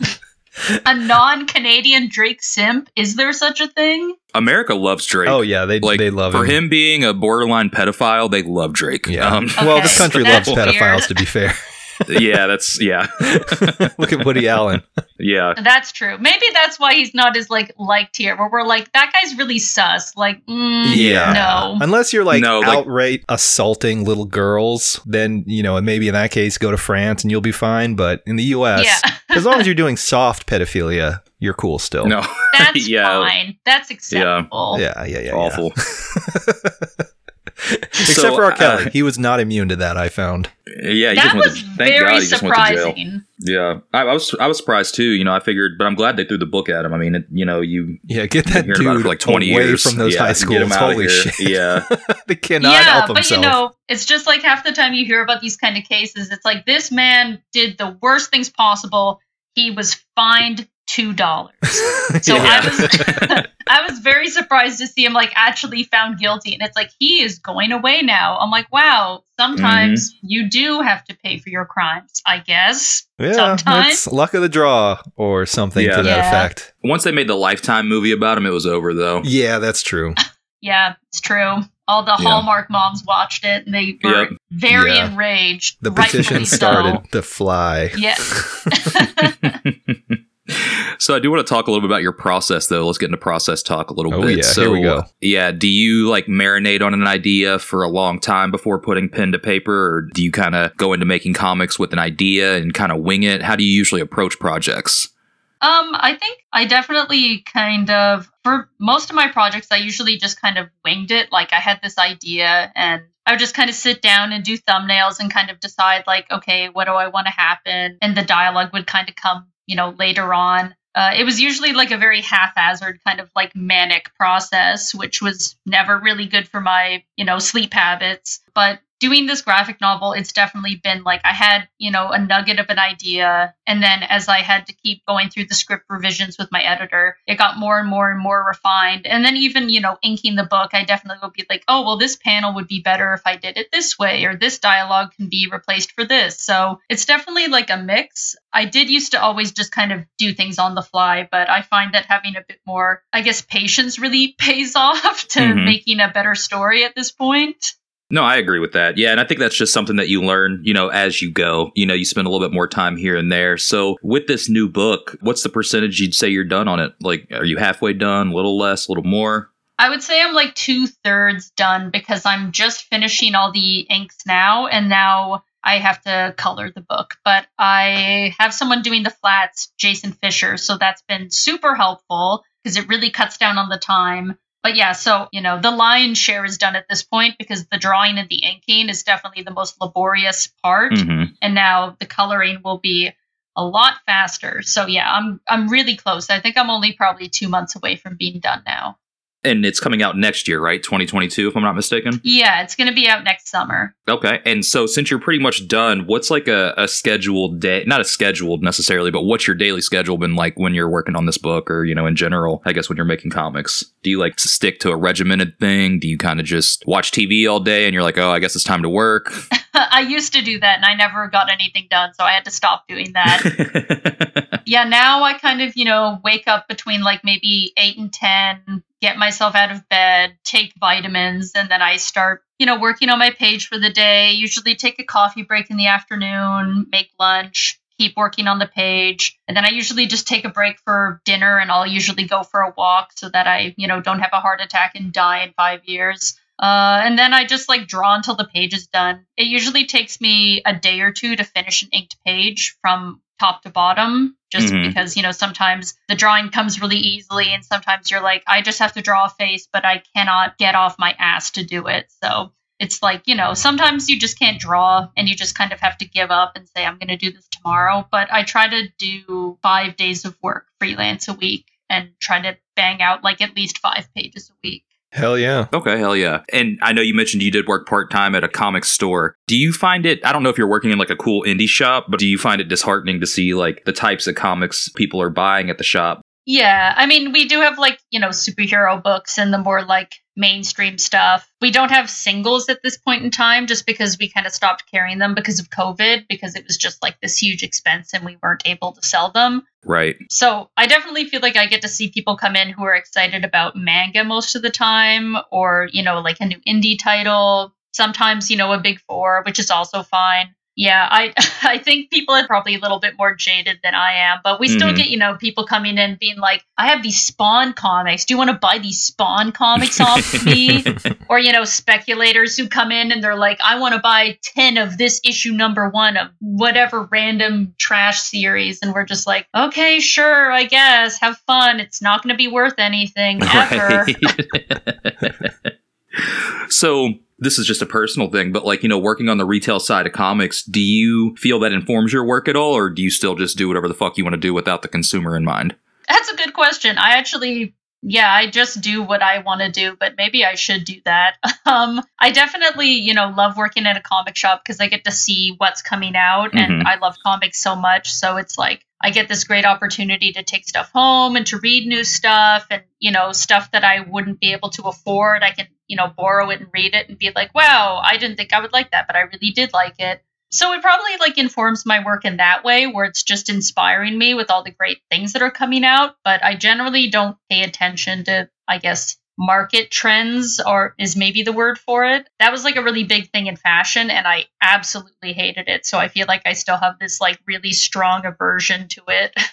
a non-Canadian Drake simp? Is there such a thing? America loves Drake. oh yeah they, like they love for him him being a borderline pedophile, they love Drake. yeah Um, well this country that's loves weird. pedophiles to be fair yeah, that's yeah, look at woody allen yeah. That's true. Maybe that's why he's not as like liked here. Where we're like, that guy's really sus. Like, mm, Yeah. no. Unless you're like No, like- outright assaulting little girls, then you know, and maybe in that case, go to France and you'll be fine. But in the U.S., Yeah. as long as you're doing soft pedophilia, you're cool still. No, That's Yeah. fine. That's acceptable. Yeah, yeah, yeah. yeah. awful. Except So, for R. uh, Kelly, he was not immune to that. I found. Yeah, he That just went was to, thank very God he just went to jail. surprising. Yeah, I, I was I was surprised too. You know, I figured, but I'm glad they threw the book at him. I mean, it, you know, you Yeah, get that hearing about it dude for like 20 away years from those Yeah, high get schools. him outta Holy here. shit! Yeah, they cannot yeah, help but themselves. you know, it's just like half the time you hear about these kind of cases, it's like this man did the worst things possible. He was fined two dollars. So Yeah. I was I was very surprised to see him like actually found guilty. And it's like he is going away now. I'm like, wow, sometimes Mm-hmm. you do have to pay for your crimes, I guess. yeah, sometimes. it's luck of the draw or something Yeah. to that Yeah. effect. once they made the Lifetime movie about him, it was over though. Yeah, that's true. Yeah, it's true. All the Yeah. Hallmark moms watched it and they were Yep. very Yeah. enraged. The rightfully petition so. started to fly. Yeah. So I do want to talk a little bit about your process, though. Let's get into process talk a little Oh, bit. yeah, so here we go. yeah, do you like marinate on an idea for a long time before putting pen to paper, or do you kind of go into making comics with an idea and kind of wing it? How do you usually approach projects? Um, I think I definitely kind of for most of my projects I usually just kind of winged it. Like I had this idea and I would just kind of sit down and do thumbnails and kind of decide like, okay, what do I want to happen? And the dialogue would kind of come, you know, later on. Uh, it was usually like a very haphazard kind of like manic process, which was never really good for my, you know, sleep habits. But doing this graphic novel, it's definitely been like I had, you know, a nugget of an idea. And then as I had to keep going through the script revisions with my editor, it got more and more and more refined. And then even, you know, inking the book, I definitely would be like, oh, well, this panel would be better if I did it this way, or this dialogue can be replaced for this. So it's definitely like a mix. I did used to always just kind of do things on the fly, but I find that having a bit more, I guess, patience really pays off to Mhm. making a better story at this point. No, I agree with that. Yeah, and I think that's just something that you learn, you know, as you go. You know, you spend a little bit more time here and there. So, with this new book, what's the percentage you'd say you're done on it? Like, are you halfway done, a little less, a little more? I would say I'm like two thirds done because I'm just finishing all the inks now, and now I have to color the book. But I have someone doing the flats, Jason Fisher, so that's been super helpful because it really cuts down on the time. But yeah, so you know, the lion's share is done at this point because the drawing and the inking is definitely the most laborious part, Mm-hmm. and now the coloring will be a lot faster. So yeah, I'm I'm really close. I think I'm only probably two months away from being done now. And it's coming out next year, right? 2022, if I'm not mistaken. Yeah, it's going to be out next summer. Okay. And so, since you're pretty much done, what's like a, a scheduled day? Not a scheduled necessarily, but what's your daily schedule been like when you're working on this book or, you know, in general, I guess when you're making comics? Do you like to stick to a regimented thing? Do you kind of just watch TV all day and you're like, oh, I guess it's time to work? I used to do that and I never got anything done, so I had to stop doing that. yeah, now I kind of, you know, wake up between like maybe 8 and 10, get myself out of bed, take vitamins, and then I start, you know, working on my page for the day. Usually take a coffee break in the afternoon, make lunch, keep working on the page. And then I usually just take a break for dinner and I'll usually go for a walk so that I, you know, don't have a heart attack and die in five years. Uh, and then I just like draw until the page is done. It usually takes me a day or two to finish an inked page from top to bottom, just Mhm. because, you know, sometimes the drawing comes really easily and sometimes you're like, I just have to draw a face, but I cannot get off my ass to do it. So it's like, you know, sometimes you just can't draw and you just kind of have to give up and say, I'm going to do this tomorrow. But I try to do five days of work freelance a week and try to bang out like at least five pages a week. Hell yeah. Okay, hell yeah. And I know you mentioned you did work part time at a comic store. Do you find it, I don't know if you're working in like a cool indie shop, but do you find it disheartening to see like the types of comics people are buying at the shop? Yeah, I mean, we do have like, you know, superhero books and the more like mainstream stuff. We don't have singles at this point in time just because we kind of stopped carrying them because of COVID, because it was just like this huge expense and we weren't able to sell them. Right. So I definitely feel like I get to see people come in who are excited about manga most of the time, or, you know, like a new indie title. Sometimes, you know, a big four, which is also fine. Yeah, I I think people are probably a little bit more jaded than I am, but we still Mhm. get, you know, people coming in being like, I have these Spawn comics. Do you want to buy these Spawn comics off me? or, you know, speculators who come in and they're like, I want to buy 10 of this issue number one of whatever random trash series. And we're just like, okay, sure, I guess. Have fun. It's not going to be worth anything ever. Right. So this is just a personal thing, but like, you know, working on the retail side of comics, do you feel that informs your work at all, or do you still just do whatever the fuck you want to do without the consumer in mind? That's a good question. I actually, yeah, I just do what I want to do, but maybe I should do that. Um, I definitely, you know, love working at a comic shop because I get to see what's coming out, Mhm. and I love comics so much. So it's like I get this great opportunity to take stuff home and to read new stuff, and you know, stuff that I wouldn't be able to afford. I can, you know, borrow it and read it and be like, wow, I didn't think I would like that, but I really did like it. So it probably like informs my work in that way where it's just inspiring me with all the great things that are coming out, but I generally don't pay attention to I guess market trends or is maybe the word for it. That was like a really big thing in fashion and I absolutely hated it. So I feel like I still have this like really strong aversion to it.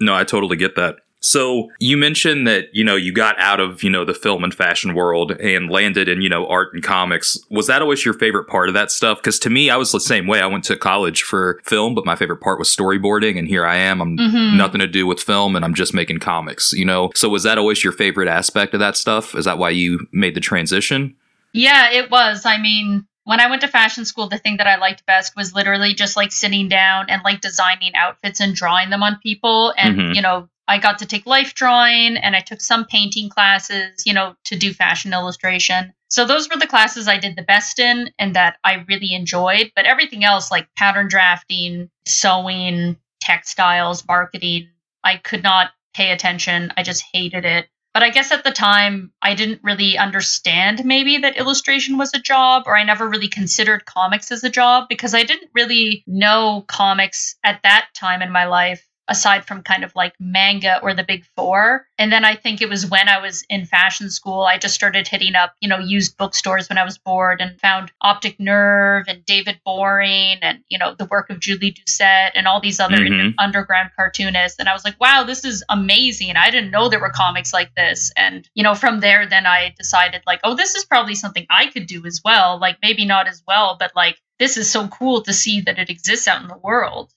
No, I totally get that. So you mentioned that, you know, you got out of, you know, the film and fashion world and landed in, you know, art and comics. Was that always your favorite part of that stuff? Because to me, I was the same way. I went to college for film, but my favorite part was storyboarding. And here I am. I'm Mhm. nothing to do with film and I'm just making comics, you know? So was that always your favorite aspect of that stuff? Is that why you made the transition? Yeah, it was. I mean, when I went to fashion school, the thing that I liked best was literally just like sitting down and like designing outfits and drawing them on people. And, Mhm. you know, I got to take life drawing and I took some painting classes, you know, to do fashion illustration. So those were the classes I did the best in and that I really enjoyed. But everything else, like pattern drafting, sewing, textiles, marketing, I could not pay attention. I just hated it. But I guess at the time, I didn't really understand maybe that illustration was a job, or I never really considered comics as a job because I didn't really know comics at that time in my life, aside from kind of like manga or the big four. And then I think it was when I was in fashion school, I just started hitting up, you know, used bookstores when I was bored and found Optic Nerve and David Boring and, you know, the work of Julie Doucet and all these other Mhm. underground cartoonists. And I was like, wow, this is amazing. I didn't know there were comics like this. And, you know, from there, then I decided, like, oh, this is probably something I could do as well. Like, maybe not as well, but like, this is so cool to see that it exists out in the world.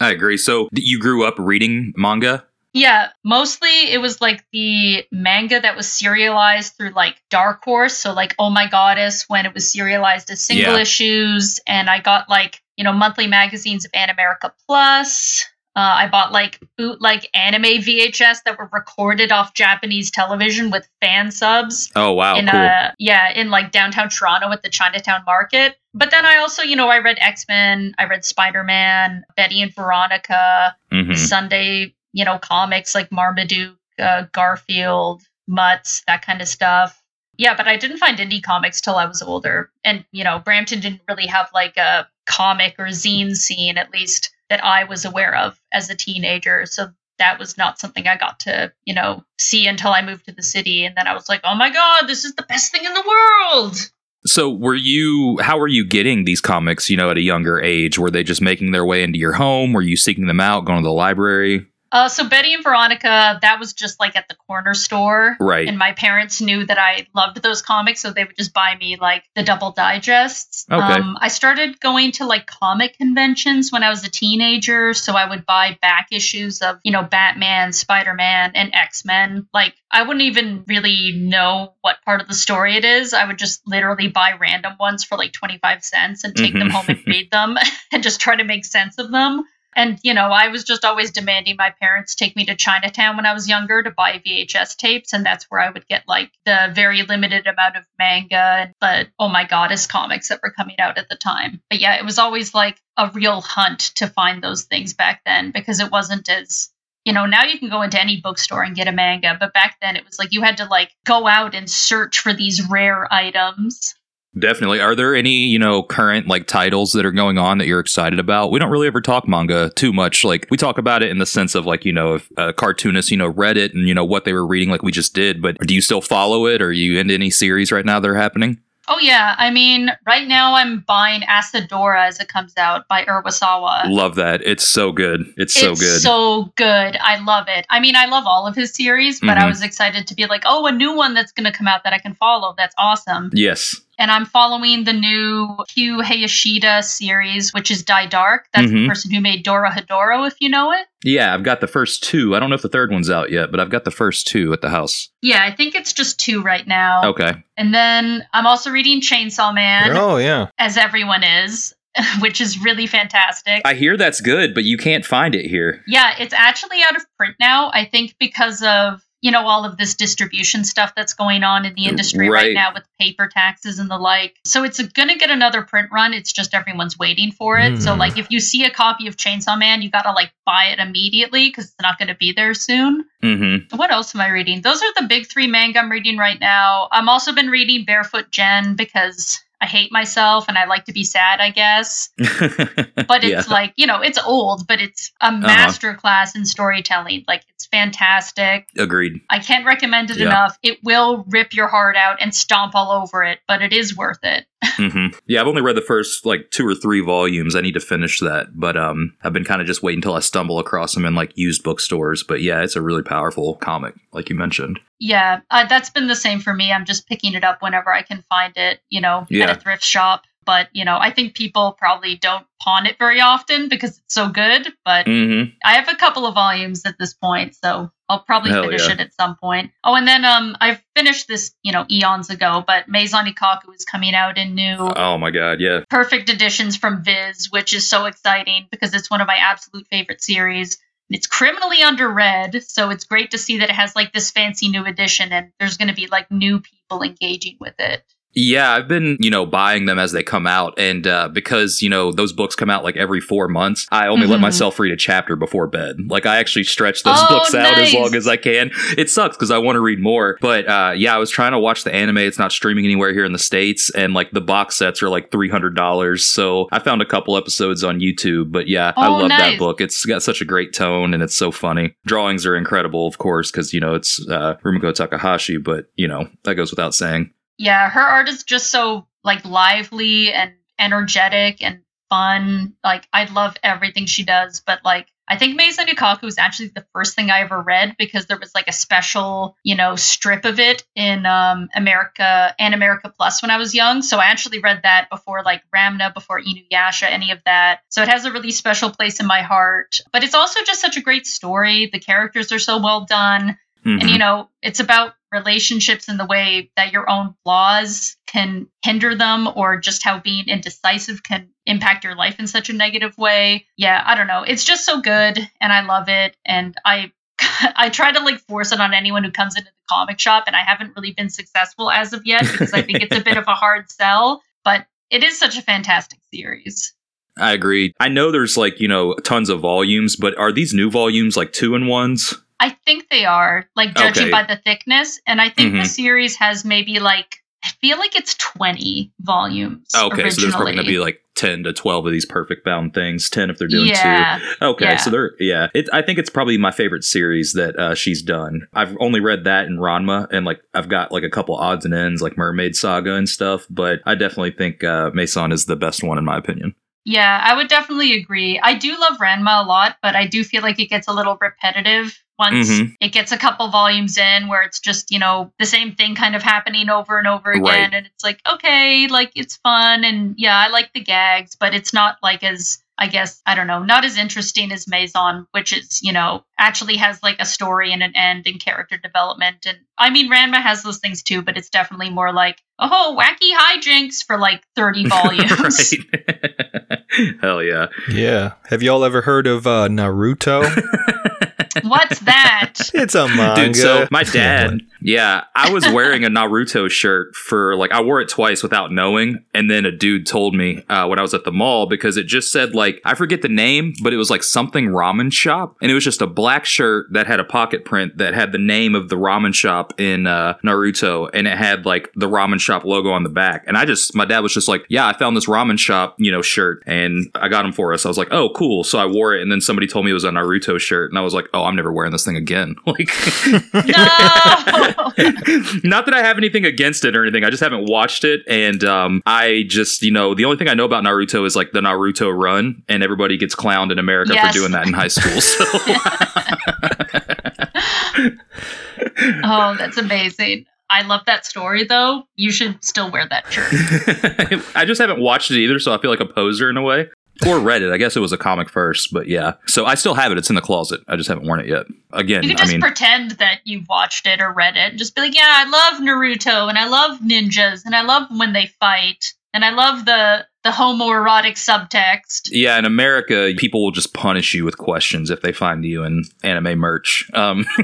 I agree. So you grew up reading manga? Yeah, mostly it was like the manga that was serialized through like Dark Horse. So like Oh My Goddess when it was serialized as single Yeah. issues. And I got like, you know, monthly magazines of Animerica Plus. Uh, I bought like bootleg anime VHS that were recorded off Japanese television with fan subs Oh, wow. in cool. uh yeah in like downtown toronto at the chinatown market but then i also you know i read x-men i read spider-man betty and veronica Mhm. sunday you know comics like marmaduke uh, garfield mutts that kind of stuff yeah but i didn't find indie comics till i was older and you know brampton didn't really have like a comic or zine scene at least that i was aware of as a teenager so that was not something I got to, you know, see until I moved to the city. And then I was like, oh my God, this is the best thing in the world. So, were you, how were you getting these comics, you know, at a younger age? Were they just making their way into your home? Were you seeking them out, going to the library? Uh, so Betty and Veronica, that was just like at the corner store. Right. And my parents knew that I loved those comics, so they would just buy me like the double digests. Okay. Um, I started going to like comic conventions when I was a teenager, so I would buy back issues of, you know, Batman, Spider Man, and X Men. Like, I wouldn't even really know what part of the story it is. I would just literally buy random ones for like 25 cents and take them Mhm. home and read them and just try to make sense of them. And, you know, I was just always demanding my parents take me to Chinatown when I was younger to buy VHS tapes. And that's where I would get like the very limited amount of manga and the Oh My Goddess comics that were coming out at the time. But yeah, it was always like a real hunt to find those things back then because it wasn't as you know, now you can go into any bookstore and get a manga, but back then it was like you had to like go out and search for these rare items. Definitely. Are there any, you know, current like titles that are going on that you're excited about? We don't really ever talk manga too much. Like we talk about it in the sense of like, you know, if a cartoonist, you know, read it and you know what they were reading like we just did, but do you still follow it? Are you into any series right now that are happening? Oh yeah, I mean, right now I'm buying Asadora as it comes out by Urasawa. Love that. It's so good. It's so good. so good. I love it. I mean, I love all of his series, but I Mhm. was excited to be like, oh, a new one that's going to come out that I can follow. That's awesome. yes. And I'm following the new Q Hayashida series, which is Dai Dark. That's the Mhm. person who made Dorohedoro, if you know it. Yeah, I've got the first two. I don't know if the third one's out yet, but I've got the first two at the house. Yeah, I think it's just two right now. Okay. And then I'm also reading Chainsaw Man, Oh yeah. as everyone is, which is really fantastic. I hear that's good, but you can't find it here. Yeah, it's actually out of print now. I think because of you know all of this distribution stuff that's going on in the industry right, Right. now with paper taxes and the like. So it's going to get another print run. It's just everyone's waiting for it. So Hmm. like if you see a copy of Chainsaw Man, you got to like buy it immediately cuz it's not going to be there soon. Mm-hmm. What else am I reading? Those are the big 3 manga I'm reading right now. I'm also been reading Barefoot Gen because I hate myself and I like to be sad, I guess. But it's like you know it's old but it's a uh-huh. master class in storytelling. Like it's fantastic. Agreed. i can't recommend it Yeah. enough. It will rip your heart out and stomp all over it but it is worth it hmm Yeah, I've only read the first like two or three volumes. I need to finish that, but um, I've been kind of just waiting until I stumble across them in like used bookstores. But yeah, it's a really powerful comic, like you mentioned. yeah uh, that's been the same for me i'm just picking it up whenever i can find it you know Yeah. at a thrift shop but you know i think people probably don't pawn it very often because it's so good but Mm-hmm. I have a couple of volumes at this point, so I'll probably Hell finish yeah. it at some point. Oh, and then um, I finished this, you know, eons ago, but Maison Ikkoku is coming out in new Oh my god, yeah. perfect editions from Viz, which is so exciting because it's one of my absolute favorite series. It's criminally underread, so it's great to see that it has like this fancy new edition, and there's going to be like new people engaging with it. Yeah, I've been, you know, buying them as they come out. And uh, because, you know, those books come out like every four months, I only let Mhm. myself read a chapter before bed. Like, I actually stretch those Oh, books out as long as I can. It sucks because I want to read more. But uh, yeah, I was trying to watch the anime. It's not streaming anywhere here in the States. And like the box sets are like $300. So I found a couple episodes on YouTube. But yeah, I Oh, love nice. that book. It's got such a great tone and it's so funny. Drawings are incredible, of course, because, you know, it's uh, Rumiko Takahashi. But, you know, that goes without saying. Yeah, her art is just so like lively and energetic and fun. Like I love everything she does, but like I think Maison Ikkoku is actually the first thing I ever read because there was like a special, you know, strip of it in um, Animerica and Animerica Plus when I was young. So I actually read that before like Ranma, before Inuyasha, any of that. So it has a really special place in my heart. But it's also just such a great story. The characters are so well done Mhm. and you know it's about relationships and the way that your own flaws can hinder them or just how being indecisive can impact your life in such a negative way yeah i don't know it's just so good and i love it and i i try to like force it on anyone who comes into the comic shop and i haven't really been successful as of yet because i think it's a bit of a hard sell but it is such a fantastic series I agree. I know there's like, you know, tons of volumes, but are these new volumes like two in ones? I think they are, like judging Okay. by the thickness. And I think the Mhm. series has maybe like I feel like it's twenty volumes. Okay, so there's probably going to be like 10 to 12 of these perfect bound things, 10 if they're doing yeah. two. Okay, yeah. so they're, yeah. It, I think it's probably my favorite series that uh, she's done. I've only read that in Ranma, and like I've got like a couple odds and ends, like Mermaid Saga and stuff, but I definitely think uh, Maison is the best one in my opinion. Yeah, I would definitely agree. I do love Ranma a lot, but I do feel like it gets a little repetitive once Mhm. it gets a couple volumes in where it's just, you know, the same thing kind of happening over and over again. Right. And it's like, okay, like it's fun. And yeah, I like the gags, but it's not like as, I guess, I don't know, not as interesting as Maison, which is, you know, actually has like a story and an end and character development. And I mean, Ranma has those things too, but it's definitely more like, oh, wacky high hijinks for like 30 volumes. right. Hell yeah. Yeah. Have y'all ever heard of uh, Naruto? What's that? it's a manga. Dude, so my dad, yeah, I was wearing a Naruto shirt for like I wore it twice without knowing, and then a dude told me uh, when I was at the mall because it just said like I forget the name, but it was like something ramen shop, and it was just a black shirt that had a pocket print that had the name of the ramen shop in uh, Naruto, and it had like the ramen shop logo on the back, and I just my dad was just like, yeah, I found this ramen shop, you know, shirt, and I got him for us. I was like, oh, cool. So I wore it, and then somebody told me it was a Naruto shirt, and I was like, oh, I'm never wearing this thing again. Like. No. Not that I have anything against it or anything. I just haven't watched it, and um, I just you know the only thing I know about Naruto is like the Naruto run, and everybody gets clowned in America Yes. for doing that in high school. So oh, that's amazing. I love that story though. You should still wear that shirt. I just haven't watched it either, so I feel like a poser in a way. Or read it. I guess it was a comic first, but yeah. So I still have it. It's in the closet. I just haven't worn it yet. Again, You can I just mean, pretend that you've watched it or read it and just be like, yeah, I love Naruto and I love ninjas and I love when they fight and I love the the homoerotic subtext. yeah, in America, people will just punish you with questions if they find you in anime merch. Um,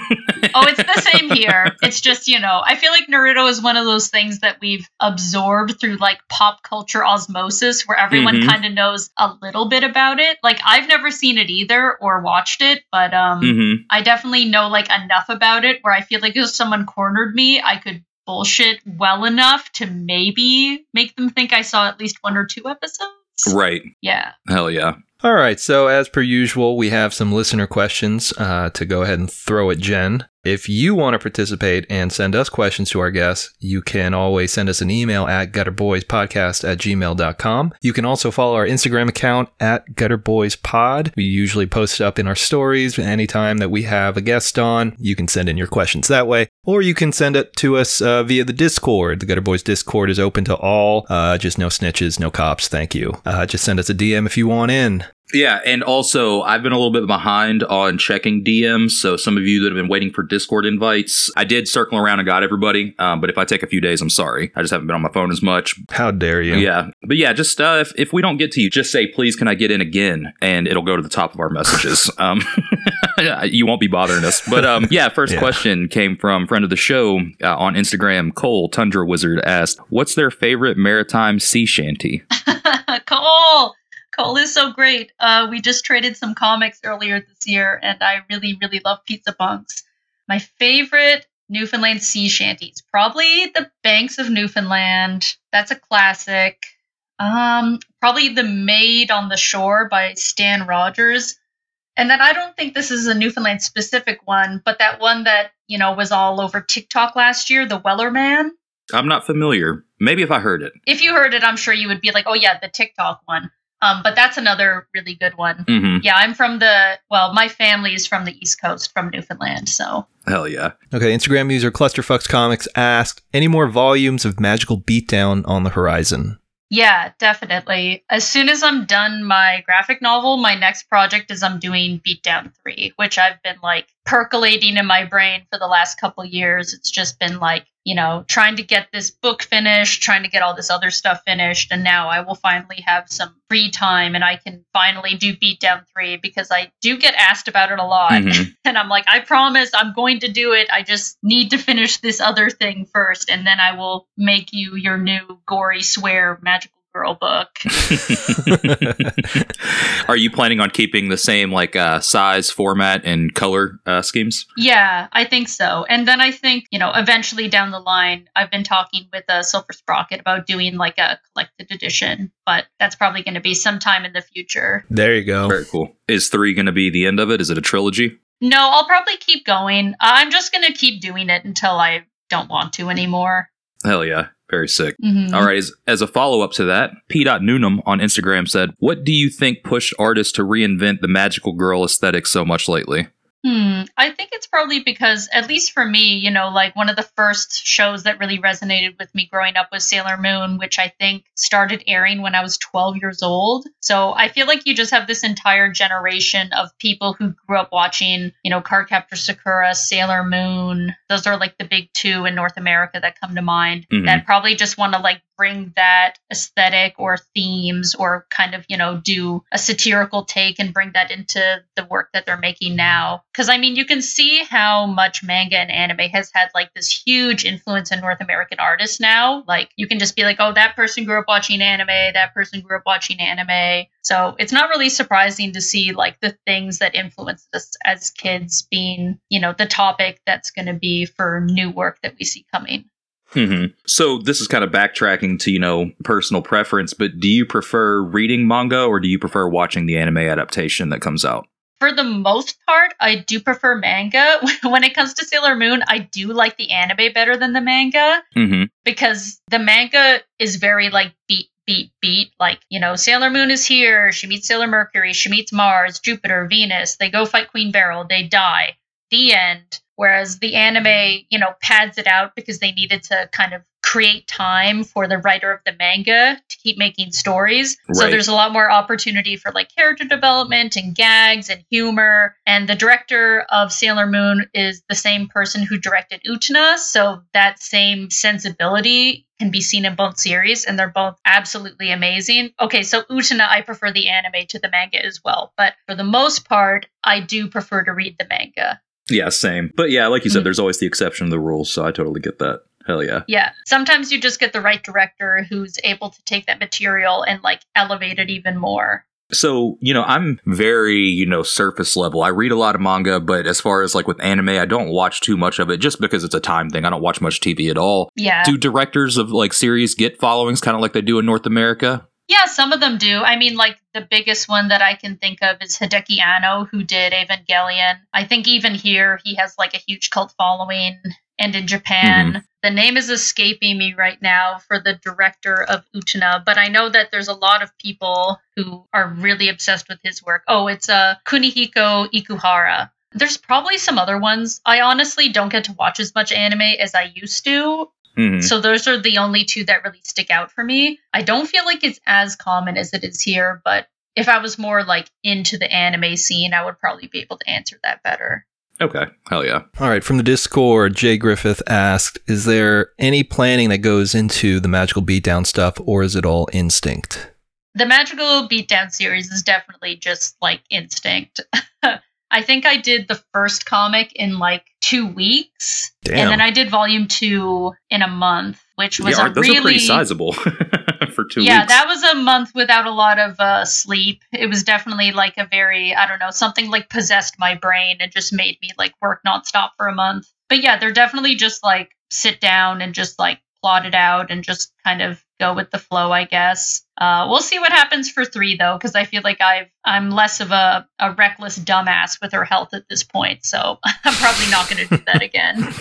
Oh, it's the same here. It's just, you know, I feel like Naruto is one of those things that we've absorbed through like pop culture osmosis where everyone Mhm. kind of knows a little bit about it. Like I've never seen it either or watched it, but um mhm. I definitely know like enough about it where I feel like if someone cornered me, I could bullshit well enough to maybe make them think I saw at least one or two episodes. Right. Yeah. Hell yeah. All right, so as per usual, we have some listener questions uh, to go ahead and throw at Jen. If you want to participate and send us questions to our guests, you can always send us an email at gutterboyspodcast at gmail.com. You can also follow our Instagram account at gutterboyspod. We usually post up in our stories anytime that we have a guest on. You can send in your questions that way, or you can send it to us uh, via the Discord. The Gutter Boys Discord is open to all, uh, just no snitches, no cops. Thank you. Uh, just send us a DM if you want in. Yeah, and also I've been a little bit behind on checking DMs. So some of you that have been waiting for Discord invites, I did circle around and got everybody. Um, but if I take a few days, I'm sorry. I just haven't been on my phone as much. How dare you? Yeah, but yeah, just uh, if if we don't get to you, just say please, can I get in again, and it'll go to the top of our messages. um, you won't be bothering us. But um, yeah, first Yeah. question came from friend of the show uh, on Instagram. Cole Tundra Wizard asked, "What's their favorite maritime sea shanty?" Cole. Cole is so great. Uh, we just traded some comics earlier this year, and I really, really love Pizza Punks. My favorite Newfoundland sea shanties, probably the Banks of Newfoundland. That's a classic. Um, probably the Maid on the Shore by Stan Rogers. And then I don't think this is a Newfoundland specific one, but that one that you know was all over TikTok last year, the Weller Man. I'm not familiar. Maybe if I heard it. If you heard it, I'm sure you would be like, "Oh yeah, the TikTok one." Um, but that's another really good one. hmm Yeah, I'm from the well, my family is from the East Coast, from Newfoundland. So Hell yeah. Okay, Instagram user Clusterfucks Comics asked, any more volumes of Magical Beatdown on the horizon? yeah, definitely. As soon as I'm done my graphic novel, my next project is I'm doing Beatdown Three, which I've been like percolating in my brain for the last couple years. It's just been like you know trying to get this book finished, trying to get all this other stuff finished, and now I will finally have some free time and I can finally do Beatdown Three because I do get asked about it a lot. Mhm. And I'm like, I promise I'm going to do it. I just need to finish this other thing first, and then I will make you your new gory swear magical girl book. Are you planning on keeping the same like uh, size, format, and color uh, schemes? yeah, I think so. And then I think, you know, eventually down the line, I've been talking with uh, Silver Sprocket about doing like a collected edition, but that's probably going to be sometime in the future. There you go. Very cool. Is three going to be the end of it? Is it a trilogy? No, I'll probably keep going. I'm just going to keep doing it until I don't want to anymore. Hell yeah. Very sick. Mhm. All right. As, as a follow up to that, P. Noonham on Instagram said, What do you think pushed artists to reinvent the magical girl aesthetic so much lately? Hmm. I think it's probably because, at least for me, you know, like one of the first shows that really resonated with me growing up was Sailor Moon, which I think started airing when I was 12 years old. So I feel like you just have this entire generation of people who grew up watching, you know, Cardcaptor Sakura, Sailor Moon. Those are like the big two in North America that come to mind Mhm. that probably just want to like bring that aesthetic or themes or kind of, you know, do a satirical take and bring that into the work that they're making now. Because I mean, you can see how much manga and anime has had like this huge influence in North American artists now. Like, you can just be like, oh, that person grew up watching anime, that person grew up watching anime. So it's not really surprising to see like the things that influenced us as kids being, you know, the topic that's going to be for new work that we see coming. Hmm So this is kind of backtracking to, you know, personal preference, but do you prefer reading manga or do you prefer watching the anime adaptation that comes out? for the most part, I do prefer manga. when it comes to Sailor Moon, I do like the anime better than the manga hmm because the manga is very like beat, beat, beat. Like, you know, Sailor Moon is here. She meets Sailor Mercury. She meets Mars, Jupiter, Venus. They go fight Queen Beryl. They die. The end. Whereas the anime, you know, pads it out because they needed to kind of create time for the writer of the manga to keep making stories. So there's a lot more opportunity for like character development and gags and humor. And the director of Sailor Moon is the same person who directed Utena. So that same sensibility can be seen in both series and they're both absolutely amazing. Okay, so Utena, I prefer the anime to the manga as well. But for the most part, I do prefer to read the manga. Yeah, same. But yeah, like you said, Mhm. there's always the exception to the rules, so I totally get that. Hell yeah. Yeah. Sometimes you just get the right director who's able to take that material and like elevate it even more. So, you know, I'm very, you know, surface level. I read a lot of manga, but as far as like with anime, I don't watch too much of it just because it's a time thing. I don't watch much TV at all. Yeah. Do directors of like series get followings kind of like they do in North America? Yeah, some of them do. I mean, like the biggest one that I can think of is Hideaki Anno, who did Evangelion. I think even here he has like a huge cult following. And in Japan, the name is escaping me right now for the director of Utena, but I know that there's a lot of people who are really obsessed with his work. Oh, it's uh, Kunihiko Ikuhara. There's probably some other ones. I honestly don't get to watch as much anime as I used to, Mhm. so those are the only two that really stick out for me. I don't feel like it's as common as it is here, but if I was more like into the anime scene, I would probably be able to answer that better. Okay. Hell yeah. All right, from the Discord, Jay Griffith asked, "Is there any planning that goes into the magical beatdown stuff, or is it all instinct?" The Magical Beatdown series is definitely just like instinct. I think I did the first comic in like two weeks, Damn. and then I did volume two in a month, which was Yeah, a those really are pretty sizable for two yeah, weeks. that was a month without a lot of uh, sleep. It was definitely like a very, I don't know, something like possessed my brain and just made me like work nonstop for a month. But yeah, they're definitely just like sit down and just like plot it out and just kind of go with the flow, I guess. Uh, we'll see what happens for three though, because I feel like I've I'm less of a, a reckless dumbass with her health at this point, so I'm probably not going to do that again.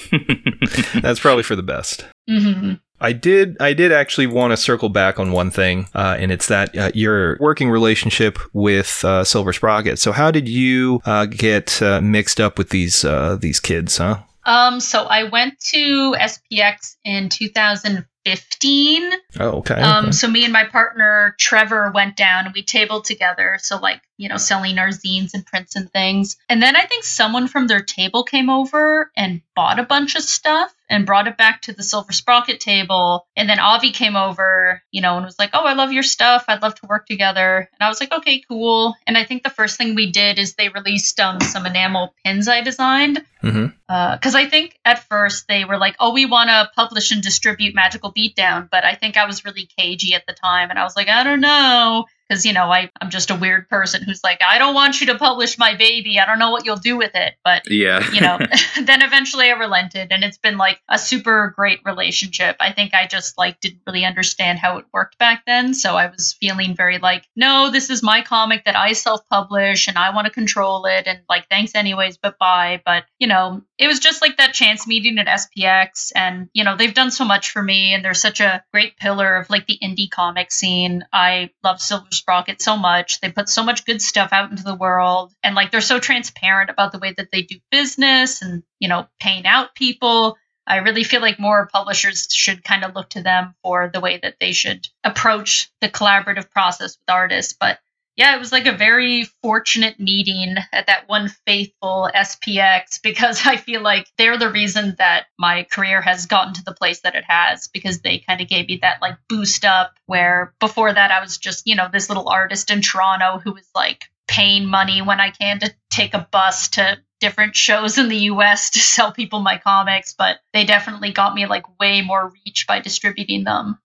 That's probably for the best. hmm I did. I did actually want to circle back on one thing, uh, and it's that uh, your working relationship with uh, Silver Sprocket. So, how did you uh, get uh, mixed up with these uh, these kids? Huh? Um, so I went to SPX in 2015. Oh, okay. Um, okay. so me and my partner Trevor went down and we tabled together. So like you know selling our zines and prints and things. And then I think someone from their table came over and bought a bunch of stuff and brought it back to the Silver Sprocket table. And then Avi came over, you know, and was like, "Oh, I love your stuff. I'd love to work together." And I was like, "Okay, cool." And I think the first thing we did is they released um, some enamel pins I designed because I think at first they were like, "Oh, we want to publish and distribute Magical Beatdown," but I think I was really cagey at the time, and I was like, "I don't know," because you know I I'm just a weird person who's like, "I don't want you to publish my baby. I don't know what you'll do with it," but yeah. you know then eventually i relented and it's been like a super great relationship i think i just like didn't really understand how it worked back then so i was feeling very like no this is my comic that i self-publish and i want to control it and like thanks anyways but bye but you know it was just like that chance meeting at spx and you know they've done so much for me and they're such a great pillar of like the indie comic scene. I love silver sprocket so much. They put so much good stuff out into the world and like they're so transparent about the way that they do business and you know paying out people. I really feel like more publishers should kind of look to them for the way that they should approach the collaborative process with artists but yeah, it was like a very fortunate meeting at that one faithful SPX because I feel like they're the reason that my career has gotten to the place that it has because they kind of gave me that like boost up where before that I was just, you know, this little artist in Toronto who was like paying money when I can to take a bus to different shows in the US to sell people my comics, but they definitely got me like way more reach by distributing them.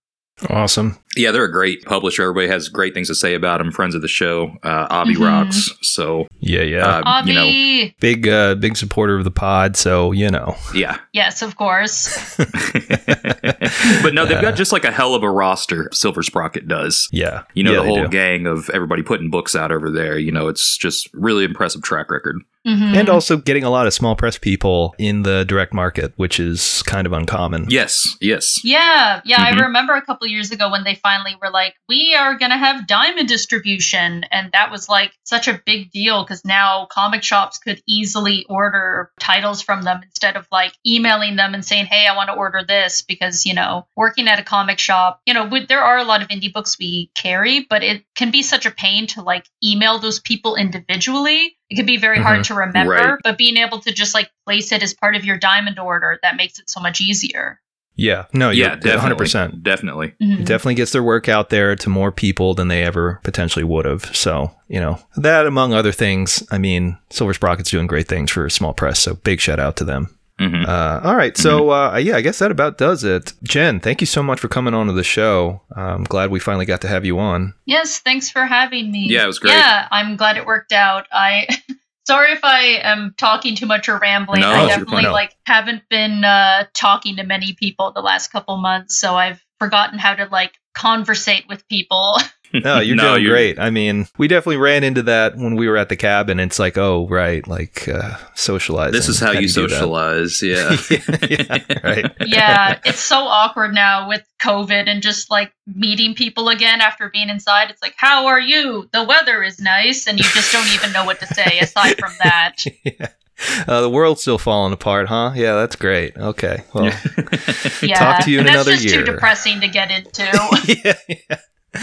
Awesome. Yeah, they're a great publisher. Everybody has great things to say about them. Friends of the show, uh, Avi Mhm. rocks. So, Yeah, yeah. uh, Avi, you know, big, uh, big supporter of the pod. So you know. yeah. yes, of course. but no, they've got just like a hell of a roster. Silver Sprocket does. Yeah. You know, Yeah, the whole do. gang of everybody putting books out over there. You know, it's just really impressive track record. Mhm. And also getting a lot of small press people in the direct market, which is kind of uncommon. Yes, yes. Yeah, yeah. Mhm. I remember a couple years ago when they finally we were like, we are going to have diamond distribution. And that was like such a big deal because now comic shops could easily order titles from them instead of like emailing them and saying, hey, I want to order this. Because, you know, working at a comic shop, you know, with, there are a lot of indie books we carry, but it can be such a pain to like email those people individually. It can be very hard mm-hmm. to remember, Right. but being able to just like place it as part of your diamond order, that makes it so much easier. Yeah. No, yeah, definitely. 100%. Definitely. Mhm. Definitely gets their work out there to more people than they ever potentially would have. So, you know, that among other things, I mean, Silver Sprocket's doing great things for a small press. So big shout out to them. hmm Uh, all right. So, uh, yeah, I guess that about does it. Jen, thank you so much for coming on to the show. I'm glad we finally got to have you on. Yes, thanks for having me. Yeah, it was great. Yeah, I'm glad it worked out. I sorry if I am talking too much or rambling. No, I definitely fine. like haven't been uh, talking to many people the last couple months, so I've forgotten how to like conversate with people. No, you're No, doing you're- great. I mean, we definitely ran into that when we were at the cabin. It's like, oh, right, like uh, socializing. This is how, do you do socialize. Yeah. yeah, right. yeah, it's so awkward now with COVID and just like meeting people again after being inside. It's like, how are you? The weather is nice, and you just don't even know what to say aside from that. yeah. Uh, the world's still falling apart, huh? Yeah, that's great. Okay. Well, Yeah, Talk to you in and another that's just year. too depressing to get into. yeah, yeah.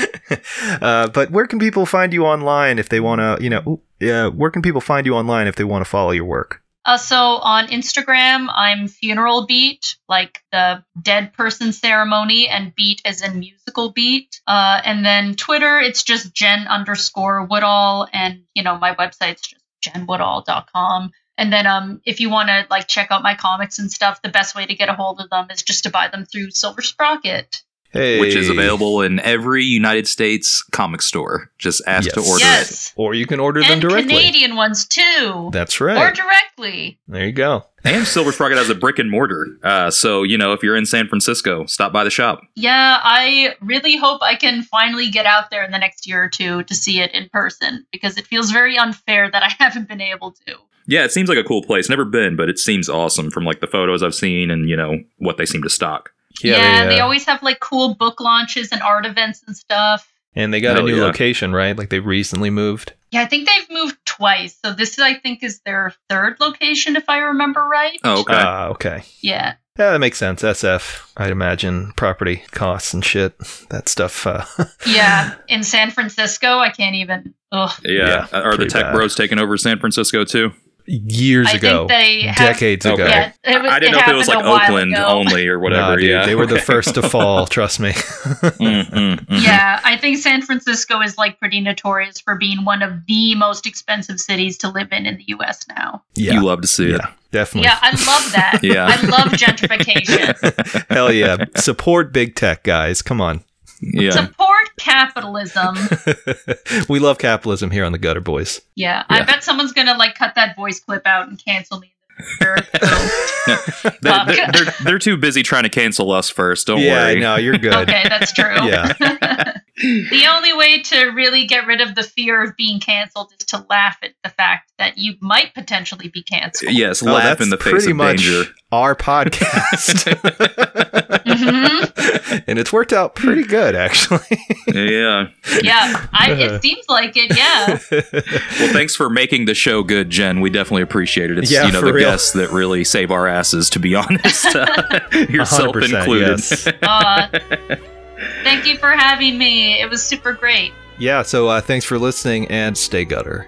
Uh, but where can people find you online if they want to, you know, yeah, where can people find you online if they want to follow your work? Uh, so on Instagram, I'm funeral beat, like the dead person ceremony, and beat as in musical beat. Uh, and then Twitter, it's just Jen underscore Woodall, and you know my website's just jenwoodall.com. And then um, if you want to like check out my comics and stuff, the best way to get a hold of them is just to buy them through Silver Sprocket. Hey, Which is available in every United States comic store. Just ask to Yes. order it. or you can order them directly. Canadian ones too, That's right, or directly. there you go. And Silver Sprocket has a brick and mortar. Uh, so, you know, if you're in San Francisco, stop by the shop. Yeah, I really hope I can finally get out there in the next year or two to see it in person because it feels very unfair that I haven't been able to. Yeah, it seems like a cool place. Never been, but it seems awesome from like the photos I've seen and, you know, what they seem to stock. Yeah, they, uh, always have like cool book launches and art events and stuff. and they got a new yeah. location, right? Like they recently moved. Yeah, I think they've moved twice. So this I think is their third location if I remember right. Oh, okay. Ah, okay. Yeah. Yeah, that makes sense. SF, I'd imagine property costs and shit. That stuff. Uh, Yeah. in San Francisco, I can't even ugh. yeah. yeah, Are the tech bad. bros taking over San Francisco too? Years I ago, think they have decades Okay. ago. Yeah, it was, I didn't know if it was like happened a while Oakland ago. only or whatever. Nah, dude, yeah, they were the first to fall. Trust me. Mm, mm, mhm. Yeah, I think San Francisco is like pretty notorious for being one of the most expensive cities to live in in the US now. yeah, You love to see it. definitely. Yeah, I love that. Yeah. I love gentrification. Hell yeah! Support big tech, guys. Come on. Yeah. Support capitalism. we love capitalism here on the Gutter Boys. Yeah, Yeah. I bet someone's gonna like cut that voice clip out and cancel me in the future. So, They're, they're, they're, they're too busy trying to cancel us first. Don't yeah, worry. no, you're good. okay, that's true. Yeah. The only way to really get rid of the fear of being canceled is to laugh at the fact that you might potentially be canceled. Yes, Oh, laugh in the face pretty of much danger. our podcast, Mhm. and it's worked out pretty good, actually. yeah. Yeah, I, it seems like it. Yeah. Well, thanks for making the show good, Jen. We definitely appreciate it. It's Yeah, you know the real. guests that really save our asses. To be honest, yourself 100%, included. yes. Uh, thank you for having me. It was super great. yeah. So uh, thanks for listening, and stay gutter.